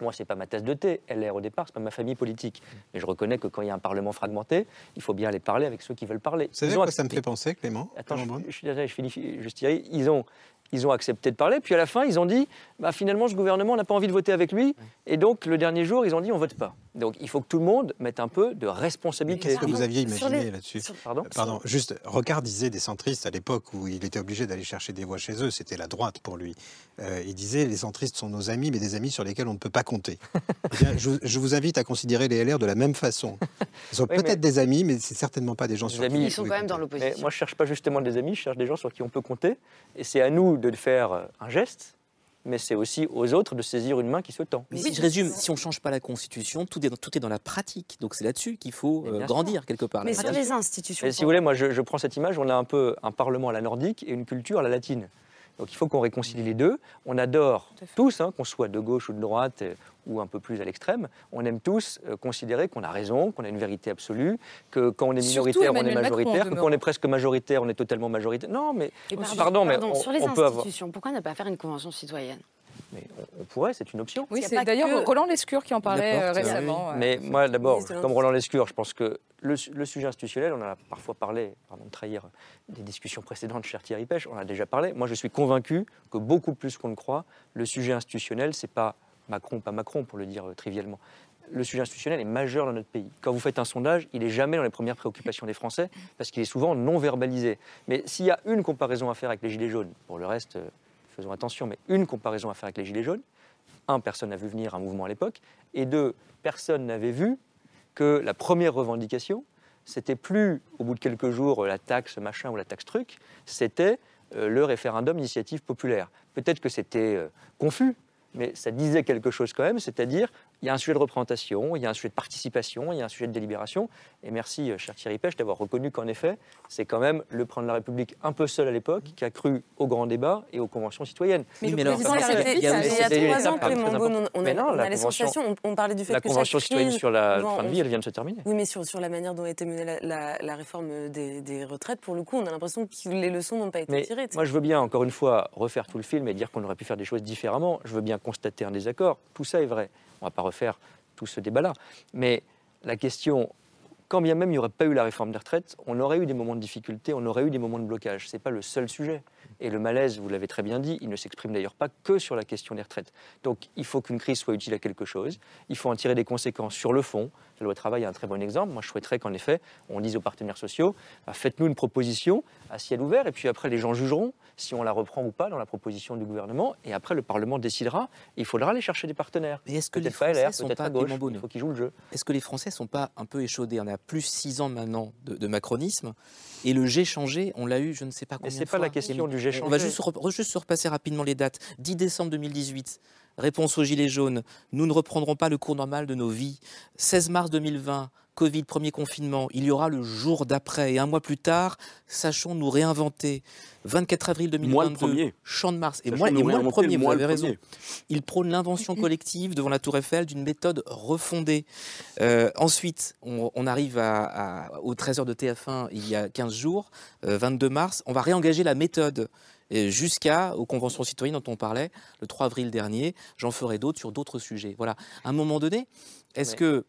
Moi, c'est pas ma tasse de thé. LR, au départ, c'est pas ma famille politique. Mais je reconnais que quand il y a un Parlement fragmenté, il faut bien aller parler avec ceux qui veulent parler. À ont quoi ça me fait penser, Clément Attends, je, je suis désolé, je finis juste. Ils ont, ils ont accepté de parler, puis à la fin, ils ont dit bah, finalement, ce gouvernement n'a pas envie de voter avec lui, et donc le dernier jour, ils ont dit on vote pas. Donc il faut que tout le monde mette un peu de responsabilité. Qu'est-ce que vous aviez Sur imaginé les- là-dessus sur- Pardon Pardon, juste, Rocard disait des centristes à l'époque où il était obligé d'aller chercher des voix chez eux, c'était la droite pour lui. Euh, il disait les centristes sont nos amis, mais des amis sur lesquels on ne peut pas compter. Eh bien, je, je vous invite à considérer les LR de la même façon. Ils sont Oui, peut-être mais- des amis, mais c'est certainement pas des gens sur Des qui amis. vous Ils sont quand même dans l'opposition. Moi, je cherche pas justement des amis, je cherche des gens sur qui on peut compter. Et c'est à nous de faire euh, un geste, mais c'est aussi aux autres de saisir une main qui se tend. Mais si je résume, si on ne change pas la Constitution, tout est, dans- tout est dans la pratique. Donc c'est là-dessus qu'il faut euh, grandir quelque part. Mais sur les institutions. Et si vous voulez, moi, je, je prends cette image, on a un peu un parlement à la nordique et une culture à la latine. Donc il faut qu'on réconcilie les deux. On adore tous, hein, qu'on soit de gauche ou de droite euh, ou un peu plus à l'extrême, on aime tous euh, considérer qu'on a raison, qu'on a une vérité absolue, que quand on est minoritaire, on est majoritaire, que quand on est presque majoritaire, on est totalement majoritaire. Non, mais Et pardon, mais on, sur les on peut avoir. institutions, pourquoi ne pas faire une convention citoyenne? Mais on, on pourrait, c'est une option. Oui, c'est d'ailleurs que- Roland Lescure qui en parlait euh, récemment. oui. euh, Mais moi, d'abord, comme Roland Lescure, je pense que le, su- le sujet institutionnel, on en a parfois parlé, pardon de trahir des discussions précédentes, cher Thierry Pêche, on en a déjà parlé. Moi, je suis convaincu que beaucoup plus qu'on ne croit, le sujet institutionnel, c'est pas Macron, pas Macron, pour le dire euh, trivialement. Le sujet institutionnel est majeur dans notre pays. Quand vous faites un sondage, il n'est jamais dans les premières préoccupations des Français parce qu'il est souvent non verbalisé. Mais s'il y a une comparaison à faire avec les Gilets jaunes, pour le reste, euh, faisons attention, mais une comparaison à faire avec les Gilets jaunes, un, personne n'a vu venir un mouvement à l'époque, et deux, personne n'avait vu que la première revendication, c'était plus, au bout de quelques jours, la taxe machin ou la taxe truc, c'était euh, le référendum initiative populaire. Peut-être que c'était euh, confus, mais ça disait quelque chose quand même, c'est-à-dire il y a un sujet de représentation, il y a un sujet de participation, il y a un sujet de délibération. Et merci, euh, cher Thierry Pêche, d'avoir reconnu qu'en effet, c'est quand même le président de la République un peu seul à l'époque qui a cru au grand débat et aux conventions citoyennes. Mais, le président l'a fait il y a trois ans, Clément Beaune, on, a, non, on la a les convention- sensations, on, on parlait du fait La que convention chaque citoyenne crise- sur la Bon, fin de vie, elle vient de se terminer. Oui, mais sur, sur la manière dont a été menée la, la- la réforme des, des retraites, pour le coup, on a l'impression que les leçons n'ont pas été Mais tirées. moi, je veux bien, encore une fois, refaire tout le film et dire qu'on aurait pu faire des choses différemment. Je veux bien constater un désaccord. Tout ça est vrai. On ne va pas refaire tout ce débat-là. Mais la question, quand bien même il n'y aurait pas eu la réforme des retraites, on aurait eu des moments de difficulté, on aurait eu des moments de blocage. Ce n'est pas le seul sujet. Et le malaise, vous l'avez très bien dit, il ne s'exprime d'ailleurs pas que sur la question des retraites. Donc il faut qu'une crise soit utile à quelque chose. Il faut en tirer des conséquences sur le fond. La loi travail est un très bon exemple. Moi, je souhaiterais qu'en effet, on dise aux partenaires sociaux, bah, faites-nous une proposition à ciel ouvert, et puis après, les gens jugeront si on la reprend ou pas dans la proposition du gouvernement, et après, le Parlement décidera. Il faudra aller chercher des partenaires. Mais est-ce que les Français LR, sont pas à gauche. Il faut qu'ils jouent le jeu. Est-ce que les Français sont pas un peu échaudés? On a plus six ans maintenant de, de macronisme et le G changé, on l'a eu, je ne sais pas Mais combien c'est de pas la question du G On va changé. juste, re- juste se repasser rapidement les dates. 10 décembre 2018. Réponse aux Gilets jaunes. Nous ne reprendrons pas le cours normal de nos vies. 16 mars 2020. Covid, premier confinement. Il y aura le jour d'après. Et un mois plus tard, sachons nous réinventer. 24 avril 2022. Moi, le premier. Champ de Mars. Et Sachons moi, et nous moi le premier, vous moi, le avez raison. premier. Il prône l'invention collective devant la Tour Eiffel d'une méthode refondée. Euh, ensuite, on, on arrive à, à- au 13h de TF1 il y a 15 jours, euh, 22 mars. On va réengager la méthode euh, jusqu'à aux conventions citoyennes dont on parlait le 3 avril dernier. J'en ferai d'autres sur d'autres sujets. Voilà. À un moment donné, est-ce que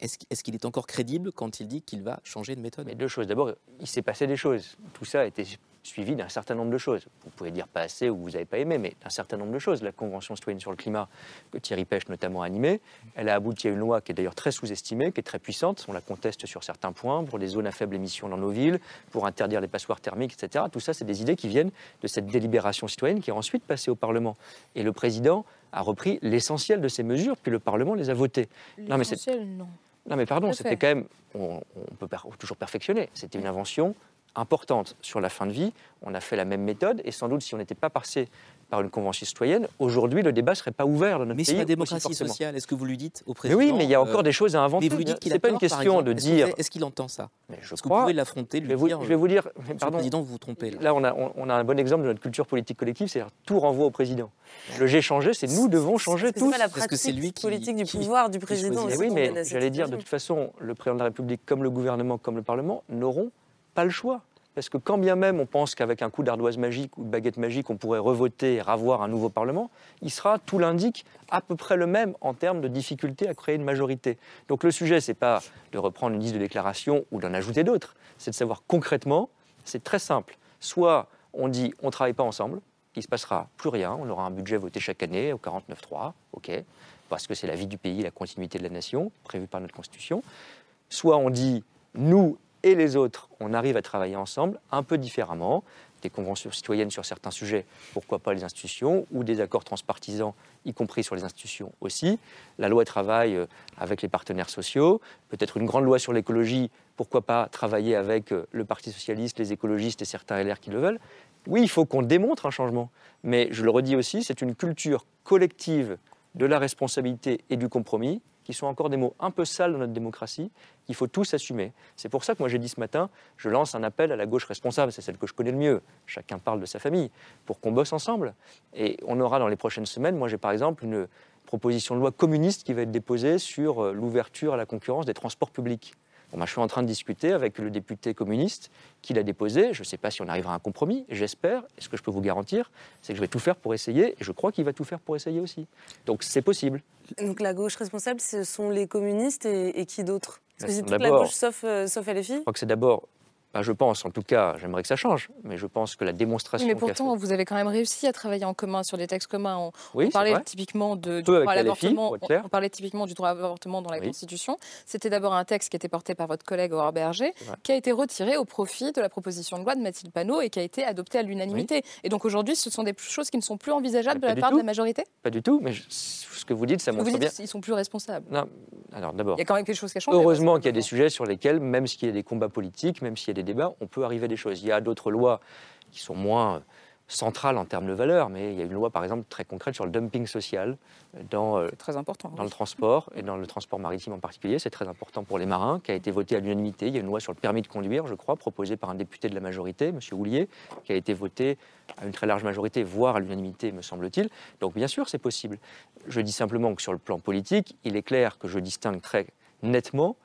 est-ce est-ce qu'il est encore crédible quand il dit qu'il va changer de méthode? Mais deux choses. D'abord, il s'est passé des choses. Tout ça a été suivi d'un certain nombre de choses. Vous pouvez dire pas assez ou vous n'avez pas aimé, mais d'un certain nombre de choses. La Convention citoyenne sur le climat, que Thierry Pêche notamment a animée, elle a abouti à une loi qui est d'ailleurs très sous-estimée, qui est très puissante. On la conteste sur certains points, pour les zones à faible émission dans nos villes, pour interdire les passoires thermiques, etc. Tout ça, c'est des idées qui viennent de cette délibération citoyenne qui est ensuite passée au Parlement. Et le président a repris l'essentiel de ces mesures, puis le Parlement les a votées. Non, mais L'essentiel, non. non, mais pardon, c'était quand même. On, on peut toujours perfectionner. C'était une invention importante sur la fin de vie. On a fait la même méthode, et sans doute, si on n'était pas passé par une convention citoyenne, aujourd'hui, le débat ne serait pas ouvert dans notre Mais pays. sur la aussi démocratie sociale, est-ce que vous lui dites au Mais président oui, mais il y a encore euh, des choses à inventer. Mais vous lui dites qu'il C'est pas une question de dire. Est-ce qu'il entend ça? Mais je Est-ce que vous crois. pouvez l'affronter, Je vais, vous, dire je vais vous dire. mais Monsieur le pardon. Président, vous vous trompez. Là. Là, on a, on, on a un bon exemple de notre culture politique collective, c'est-à-dire tout renvoie au président. Le j'ai changé, c'est nous devons changer C'est tous. pas la Parce que c'est pratique lui qui- politique du qui- pouvoir du qui président. oui, qui mais j'allais dire, de toute façon, le président de la République, comme le gouvernement, comme le Parlement, n'auront pas le choix. Parce que quand bien même on pense qu'avec un coup d'ardoise magique ou de baguette magique, on pourrait revoter et ravoir un nouveau Parlement, il sera, tout l'indique, à peu près le même en termes de difficulté à créer une majorité. Donc le sujet, c'est pas de reprendre une liste de déclarations ou d'en ajouter d'autres, c'est de savoir concrètement, c'est très simple. Soit on dit on ne travaille pas ensemble, il ne se passera plus rien, on aura un budget voté chaque année au 49.3, ok, parce que c'est la vie du pays, la continuité de la nation, prévue par notre Constitution. Soit on dit nous et les autres, on arrive à travailler ensemble un peu différemment, des conventions citoyennes sur certains sujets, pourquoi pas les institutions, ou des accords transpartisans, y compris sur les institutions aussi. La loi travail euh, avec les partenaires sociaux, peut-être une grande loi sur l'écologie, pourquoi pas travailler avec euh, le Parti socialiste, les écologistes et certains LR qui le veulent. Oui, il faut qu'on démontre un changement, mais je le redis aussi, c'est une culture collective de la responsabilité et du compromis, qui sont encore des mots un peu sales dans notre démocratie, qu'il faut tous assumer. C'est pour ça que moi j'ai dit ce matin, je lance un appel à la gauche responsable, c'est celle que je connais le mieux, chacun parle de sa famille, pour qu'on bosse ensemble. Et on aura dans les prochaines semaines, moi j'ai par exemple une proposition de loi communiste qui va être déposée sur euh, l'ouverture à la concurrence des transports publics. Bon, ben, je suis en train de discuter avec le député communiste qui l'a déposé. Je ne sais pas si on arrivera à un compromis. J'espère. Et ce que je peux vous garantir, c'est que je vais tout faire pour essayer. Et je crois qu'il va tout faire pour essayer aussi. Donc c'est possible. Donc la gauche responsable, ce sont les communistes et, et qui d'autres Parce que c'est toute la gauche sauf, euh, sauf LFI Je crois que c'est d'abord, ben, je pense, en tout cas, j'aimerais que ça change, mais je pense que la démonstration. Oui, mais pourtant, vous avez quand même réussi à travailler en commun sur des textes communs. On, Oui, on parlait typiquement de, du droit à l'avortement. On, parlait typiquement du droit à l'avortement dans la Oui. Constitution. C'était d'abord un texte qui était porté par votre collègue Aurore Berger, qui a été retiré au profit de la proposition de loi de Mathilde Panot et qui a été adopté à l'unanimité. Et donc aujourd'hui, ce sont des choses qui ne sont plus envisageables de la part tout. de la majorité? Pas du tout, mais je- ce que vous dites, ça Vous montre dites bien. qu'ils sont plus responsables. Non, alors d'abord. Il y a quand même quelque chose qui a changé. Heureusement qu'il y a des sujets sur lesquels, même s'il y a des combats politiques, même s'il y a des débats, on peut arriver à des choses. Il y a d'autres lois qui sont moins centrales en termes de valeur, mais il y a une loi, par exemple, très concrète sur le dumping social dans, euh, très important, dans le transport, et dans le transport maritime en particulier. C'est très important pour les marins, qui a été votée à l'unanimité. Il y a une loi sur le permis de conduire, je crois, proposée par un député de la majorité, M. Houlier, qui a été votée à une très large majorité, voire à l'unanimité, me semble-t-il. Donc bien sûr, c'est possible. Je dis simplement que sur le plan politique, il est clair que je distingue très nettement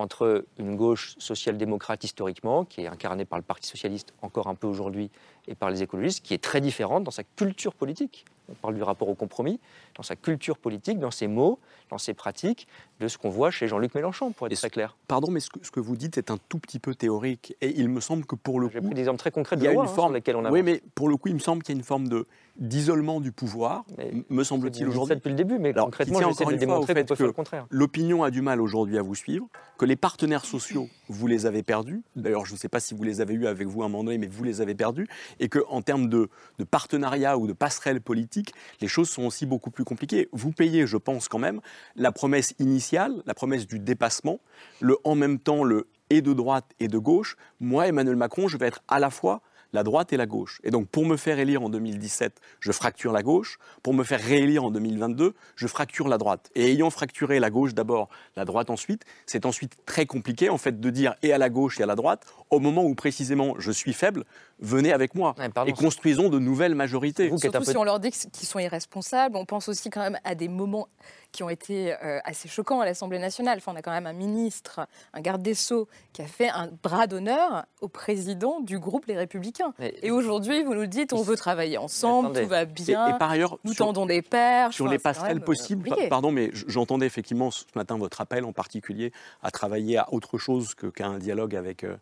entre une gauche social-démocrate historiquement, qui est incarnée par le Parti socialiste encore un peu aujourd'hui, et par les écologistes, qui est très différente dans sa culture politique. On parle du rapport au compromis, dans sa culture politique, dans ses mots, dans ses pratiques, de ce qu'on voit chez Jean-Luc Mélenchon, pour être très clair. Pardon, mais ce que, ce que vous dites est un tout petit peu théorique. Et il me semble que pour le coup. J'ai pris des exemples très concrets de il y a une hein, forme. lesquelles on avance. oui, mais pour le coup, il me semble qu'il y a une forme de d'isolement du pouvoir, m- me semble-t-il aujourd'hui. depuis le début, mais Alors, concrètement, j'essaie encore de une fois au démontrer qu'on peut faire le contraire. L'opinion a du mal aujourd'hui à vous suivre, que les partenaires sociaux, vous les avez perdus. D'ailleurs, je ne sais pas si vous les avez eus avec vous à un moment donné, mais vous les avez perdus. Et qu'en termes de, de partenariat ou de passerelle politique, les choses sont aussi beaucoup plus compliquées. Vous payez, je pense quand même, la promesse initiale, la promesse du dépassement, le en même temps le et de droite et de gauche. Moi, Emmanuel Macron, je vais être à la fois la droite et la gauche. Et donc, pour me faire élire en 2017, je fracture la gauche. Pour me faire réélire en 2022, je fracture la droite. Et ayant fracturé la gauche d'abord, la droite ensuite, c'est ensuite très compliqué, en fait, de dire et à la gauche et à la droite, au moment où précisément je suis faible, venez avec moi et construisons de nouvelles majorités. Surtout si on leur dit qu'ils sont irresponsables, on pense aussi quand même à des moments qui ont été euh, assez choquants à l'Assemblée nationale. Enfin, on a quand même un ministre, un garde des Sceaux, qui a fait un bras d'honneur au président du groupe Les Républicains. Et aujourd'hui, vous nous dites, on veut travailler ensemble, Attendez. tout va bien, Et- et par ailleurs, nous sur- tendons des perches. Sur Enfin, les passerelles même, euh, possibles, compliqué. pardon, mais j'entendais effectivement ce matin votre appel en particulier à travailler à autre chose qu'à un dialogue avec, euh,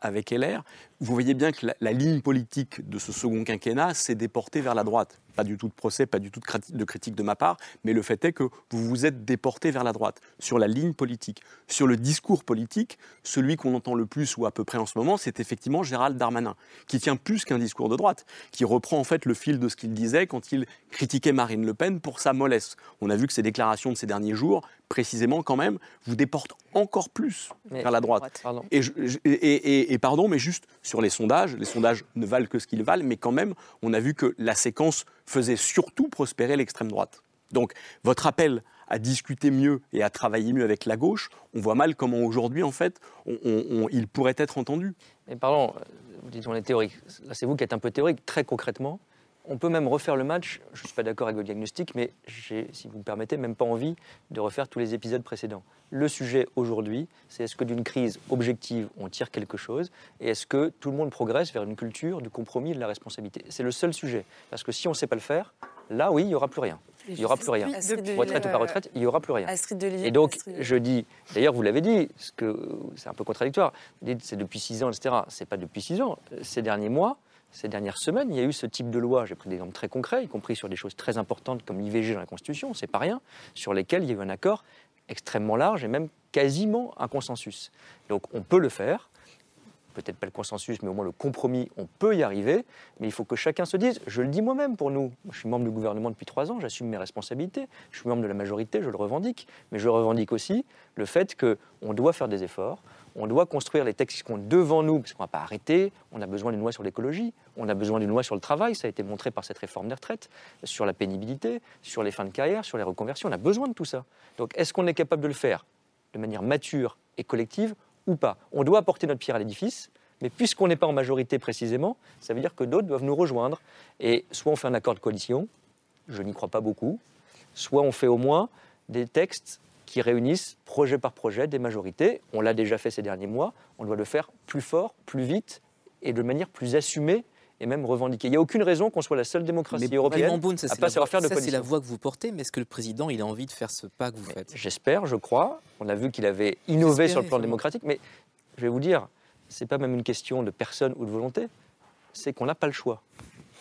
avec LR. Vous voyez bien que la, ligne politique de ce second quinquennat s'est déportée vers la droite. Pas du tout de procès, pas du tout de critique de ma part, mais le fait est que vous vous êtes déporté vers la droite sur la ligne politique. Sur le discours politique, celui qu'on entend le plus ou à peu près en ce moment, c'est effectivement Gérald Darmanin, qui tient plus qu'un discours de droite, qui reprend en fait le fil de ce qu'il disait quand il critiquait Marine Le Pen pour sa mollesse. On a vu que ses déclarations de ces derniers jours, précisément quand même, vous déportent encore plus Mais- vers la droite. Pardon. Et, je- je- et- et- et pardon, mais juste sur les sondages, les sondages ne valent que ce qu'ils valent, mais quand même, on a vu que la séquence faisait surtout prospérer l'extrême droite. Donc, votre appel à discuter mieux et à travailler mieux avec la gauche, on voit mal comment aujourd'hui, en fait, on- on- on- il pourrait être entendu. Mais pardon, euh, vous dites on est théorique. Là, c'est vous qui êtes un peu théorique. Très concrètement, on peut même refaire le match. Je ne suis pas d'accord avec votre diagnostic, mais j'ai, si vous me permettez, même pas envie de refaire tous les épisodes précédents. Le sujet aujourd'hui, c'est est-ce que d'une crise objective, on tire quelque chose Et est-ce que tout le monde progresse vers une culture du compromis et de la responsabilité? C'est le seul sujet. Parce que si on ne sait pas le faire, là, oui, il n'y aura plus rien. Il n'y aura plus rien. Retraite ou pas retraite, il n'y aura plus rien. Et donc, je dis, d'ailleurs, vous l'avez dit, ce que c'est un peu contradictoire. Vous dites c'est depuis six ans, etc. C'est pas depuis six ans. Ces derniers mois, ces dernières semaines, il y a eu ce type de loi. J'ai pris des exemples très concrets, y compris sur des choses très importantes comme l'IVG dans la Constitution, c'est pas rien, sur lesquels il y a eu un accord extrêmement large et même quasiment un consensus. Donc, on peut le faire. Peut-être pas le consensus, mais au moins le compromis, on peut y arriver. Mais il faut que chacun se dise, je le dis moi-même pour nous. Je suis membre du gouvernement depuis trois ans, j'assume mes responsabilités. Je suis membre de la majorité, je le revendique. Mais je revendique aussi le fait qu'on doit faire des efforts, on doit construire les textes qui sont devant nous, parce qu'on ne va pas arrêter. On a besoin d'une loi sur l'écologie, on a besoin d'une loi sur le travail, ça a été montré par cette réforme des retraites, sur la pénibilité, sur les fins de carrière, sur les reconversions. On a besoin de tout ça. Donc est-ce qu'on est capable de le faire de manière mature et collective ou pas? On doit apporter notre pierre à l'édifice, mais puisqu'on n'est pas en majorité précisément, ça veut dire que d'autres doivent nous rejoindre. Et soit on fait un accord de coalition, je n'y crois pas beaucoup, soit on fait au moins des textes qui réunissent projet par projet des majorités. On l'a déjà fait ces derniers mois, on doit le faire plus fort, plus vite et de manière plus assumée et même revendiquée. Il n'y a aucune raison qu'on soit la seule démocratie européenne Beaune, ça, à pas savoir voie- faire de ça, c'est la voie que vous portez, mais est-ce que le président il a envie de faire ce pas que vous faites? J'espère, je crois. On a vu qu'il avait innové sur le plan démocratique, mais je vais vous dire, c'est pas même une question de personne ou de volonté, c'est qu'on n'a pas le choix.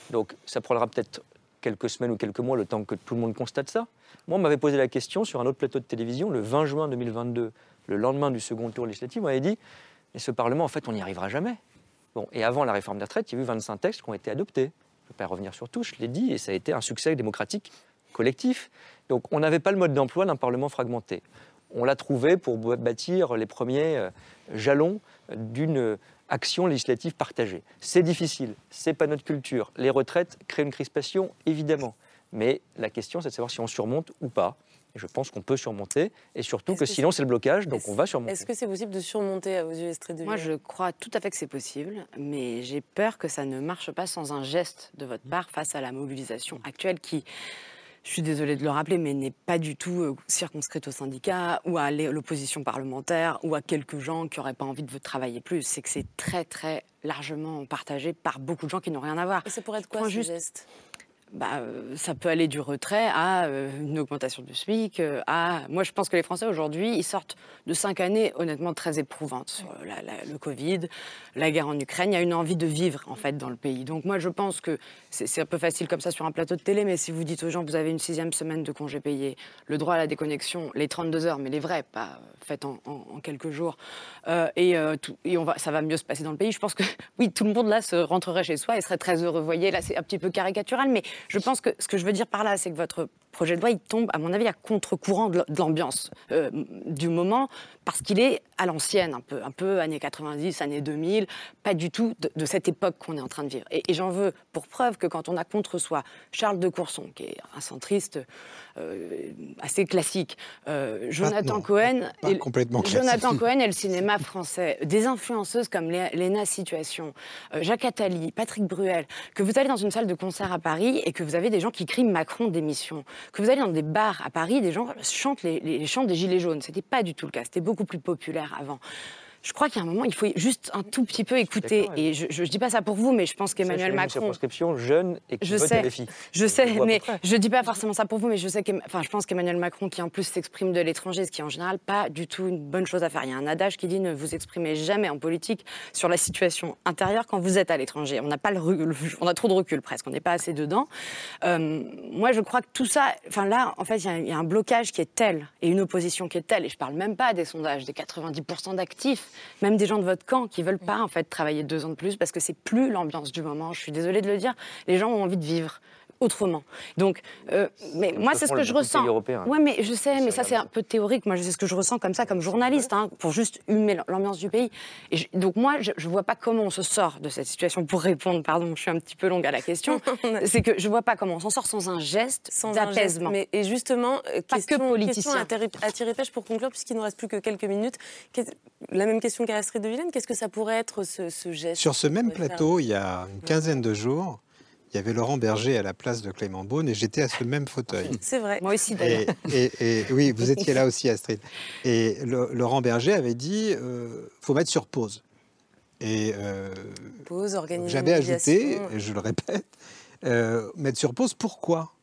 Donc ça prendra peut-être quelques semaines ou quelques mois le temps que tout le monde constate ça. Moi, on m'avait posé la question sur un autre plateau de télévision le 20 juin 2022, le lendemain du second tour législatif, on m'avait dit, mais ce Parlement, en fait, on n'y arrivera jamais. Bon, et avant la réforme des retraites, il y a eu 25 textes qui ont été adoptés. Je ne vais pas revenir sur tout, je l'ai dit, et ça a été un succès démocratique collectif. Donc on n'avait pas le mode d'emploi d'un Parlement fragmenté. On l'a trouvé pour bâtir les premiers euh, jalons d'une euh, action législative partagée. C'est difficile, c'est pas notre culture. Les retraites créent une crispation, évidemment. Mais la question, c'est de savoir si on surmonte ou pas. Et je pense qu'on peut surmonter, et surtout que que sinon c'est le blocage, donc on va surmonter. Est-ce que c'est possible de surmonter à vos yeux, Estrid de Moi, je crois tout à fait que c'est possible, mais j'ai peur que ça ne marche pas sans un geste de votre part face à la mobilisation actuelle qui, je suis désolée de le rappeler, mais n'est pas du tout euh, circonscrite aux syndicats ou à l'opposition parlementaire ou à quelques gens qui n'auraient pas envie de travailler plus. C'est que c'est très, très largement partagé par beaucoup de gens qui n'ont rien à voir. Et ça pourrait être quoi ce juste- geste? Bah, euh, ça peut aller du retrait à euh, une augmentation du SMIC, euh, à... Moi, je pense que les Français, aujourd'hui, ils sortent de cinq années, honnêtement, très éprouvantes. Sur la- la- le Covid, la guerre en Ukraine, il y a une envie de vivre, en fait, dans le pays. Donc, moi, je pense que c'est un peu facile comme ça sur un plateau de télé, mais si vous dites aux gens, vous avez une sixième semaine de congé payé, le droit à la déconnexion, les 32 heures, mais les vrais, pas faites en, en- en quelques jours, euh, et, euh, tout- et on va, ça va mieux se passer dans le pays, je pense que, oui, tout le monde, là, se rentrerait chez soi et serait très heureux. Vous voyez, là, c'est un petit peu caricatural, mais je pense que ce que je veux dire par là, c'est que votre projet de loi, il tombe, à mon avis, à contre-courant de l'ambiance euh, du moment, parce qu'il est à l'ancienne, un peu, un peu années 90, années 2000, pas du tout de, de cette époque qu'on est en train de vivre. Et, et j'en veux pour preuve que quand on a contre soi Charles de Courson, qui est un centriste euh, assez classique, euh, Jonathan non, Cohen, pas et- complètement classique. Jonathan Cohen et le cinéma français, des influenceuses comme Lé- Léna Situation, Jacques Attali, Patrick Bruel, que vous allez dans une salle de concert à Paris et que vous avez des gens qui crient Macron démission, que vous allez dans des bars à Paris, des gens chantent les, chants des Gilets jaunes. C'était pas du tout le cas, c'était beaucoup plus populaire avant. Je crois a un moment, il faut juste un tout petit peu écouter. Et je, je dis pas ça pour vous, mais je pense qu'Emmanuel Une Macron. circonscription jeune et qui Je vote sais, je sais, mais je dis pas forcément ça pour vous, mais je sais que, enfin, je pense qu'Emmanuel Macron, qui en plus s'exprime de l'étranger, ce qui est en général pas du tout une bonne chose à faire. Il y a un adage qui dit ne vous exprimez jamais en politique sur la situation intérieure quand vous êtes à l'étranger. On n'a pas le, on a trop de recul presque, on n'est pas assez dedans. Euh, moi, je crois que tout ça, enfin là, en fait, il y a- il y, a un blocage qui est tel et une opposition qui est telle. Et je parle même pas des sondages, des 90% d'actifs, même des gens de votre camp qui veulent pas en fait travailler deux ans de plus parce que c'est plus l'ambiance du moment. Je suis désolée de le dire. Les gens ont envie de vivre autrement. Donc, euh, mais moi, ce c'est ce que je ressens. pays européens. Ouais, mais je sais, mais ça c'est un peu théorique. Moi, je sais ce que je ressens comme ça, comme journaliste, hein, pour juste humer l'ambiance du pays. Et je- donc moi, je, je vois pas comment on se sort de cette situation. Pour répondre, pardon, je suis un petit peu longue à la question. c'est que je vois pas comment on s'en sort sans un geste Sans un geste. d'apaisement. Mais et justement, euh, Pas question, que politicien. question à tirer pêche pour conclure, puisqu'il ne reste plus que quelques minutes. La même question qu'à Astrid de Villaine, qu'est-ce que ça pourrait être ce, ce geste Sur ce même plateau, il y a une quinzaine de jours, il y avait Laurent Berger à la place de Clément Beaune et j'étais à ce même fauteuil. C'est vrai. Moi aussi, Et, d'ailleurs. et- et- oui, vous étiez là aussi, Astrid. Et le- Laurent Berger avait dit euh, faut mettre sur pause. Et euh, Pause, organiser j'avais ajouté, et je le répète, euh, mettre sur pause, pourquoi?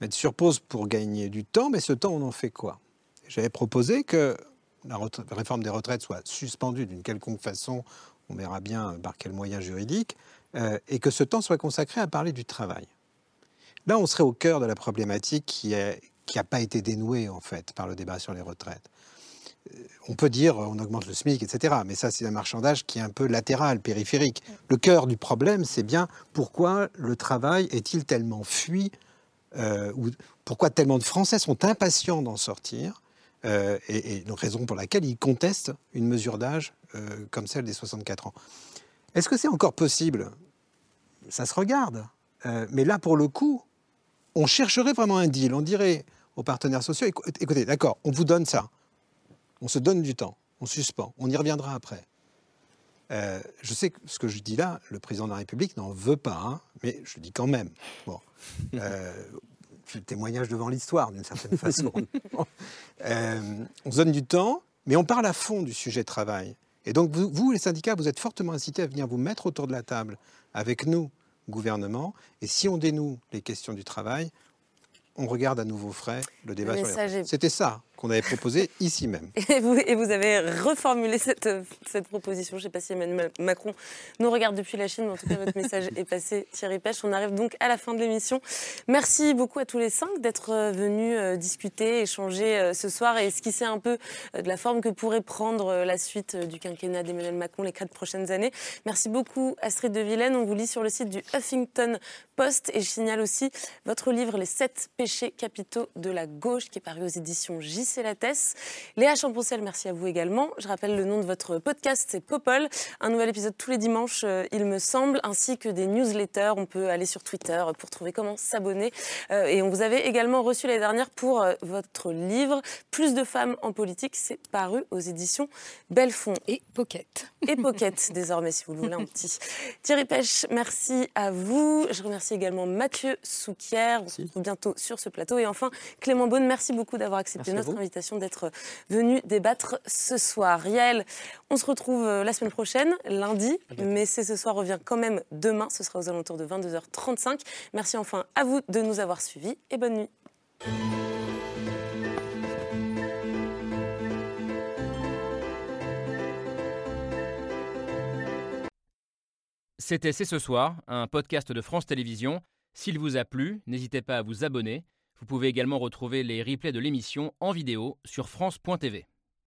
Mettre sur pause pour gagner du temps, mais ce temps, on en fait quoi? J'avais proposé que la réforme des retraites soit suspendue d'une quelconque façon, on verra bien par quel moyen juridique, euh, et que ce temps soit consacré à parler du travail. Là, on serait au cœur de la problématique qui n'a pas été dénouée, en fait, par le débat sur les retraites. Euh, On peut dire on augmente le SMIC, etc. Mais ça, c'est un marchandage qui est un peu latéral, périphérique. Le cœur du problème, c'est bien pourquoi le travail est-il tellement fui euh, ou pourquoi tellement de Français sont impatients d'en sortir et, donc raison pour laquelle ils contestent une mesure d'âge comme celle des 64 ans. Est-ce que c'est encore possible Ça se regarde. Euh, mais là, pour le coup, on chercherait vraiment un deal. On dirait aux partenaires sociaux, écou- écoutez, d'accord, on vous donne ça. On se donne du temps. On suspend. On y reviendra après. Euh, je sais que ce que je dis là, le président de la République n'en veut pas, hein, mais je le dis quand même. Bon. Euh, le témoignage devant l'histoire, d'une certaine façon. Euh, on se donne du temps, mais on parle à fond du sujet de travail. Et donc, vous, vous, les syndicats, vous êtes fortement incités à venir vous mettre autour de la table avec nous, gouvernement. Et si on dénoue les questions du travail, on regarde à nouveau frais le débat sur les C'était ça qu'on avait proposé ici même. Et vous, et vous avez reformulé cette, cette proposition. Je ne sais pas si Emmanuel Macron nous regarde depuis la Chine, mais en tout cas, votre message est passé, Thierry Pêche. On arrive donc à la fin de l'émission. Merci beaucoup à tous les cinq d'être euh, venus euh, discuter, échanger euh, ce soir et esquisser un peu de la forme que pourrait prendre la suite du quinquennat d'Emmanuel Macron les quatre prochaines années. Merci beaucoup, Astrid de Vilaine. On vous lit sur le site du Huffington Post et je signale aussi votre livre Les sept péchés capitaux de la gauche qui est paru aux éditions JC c'est la thèse. Léa Champoncel, merci à vous également. Je rappelle le nom de votre podcast, c'est Popol. Un nouvel épisode tous les dimanches, euh, il me semble, ainsi que des newsletters. On peut aller sur Twitter pour trouver comment s'abonner. Euh, et on vous avait également reçu l'année dernière pour euh, votre livre Plus de femmes en politique. C'est paru aux éditions Belfond. Et Pocket. Et Pocket, désormais, si vous voulez un petit. Thierry Pêche, merci à vous. Je remercie également Mathieu Souquier. On se retrouve bientôt sur ce plateau. Et enfin, Clément Beaune, merci beaucoup d'avoir accepté notre invitation invitation d'être venu débattre ce soir. Riel, on se retrouve euh, la semaine prochaine, lundi, mais c'est ce soir revient quand même demain. Ce sera aux alentours de 22h35. Merci enfin à vous de nous avoir suivis et bonne nuit. C'était C'est ce soir, un podcast de France Télévisions. S'il vous a plu, n'hésitez pas à vous abonner vous pouvez également retrouver les replays de l'émission en vidéo sur France.tv.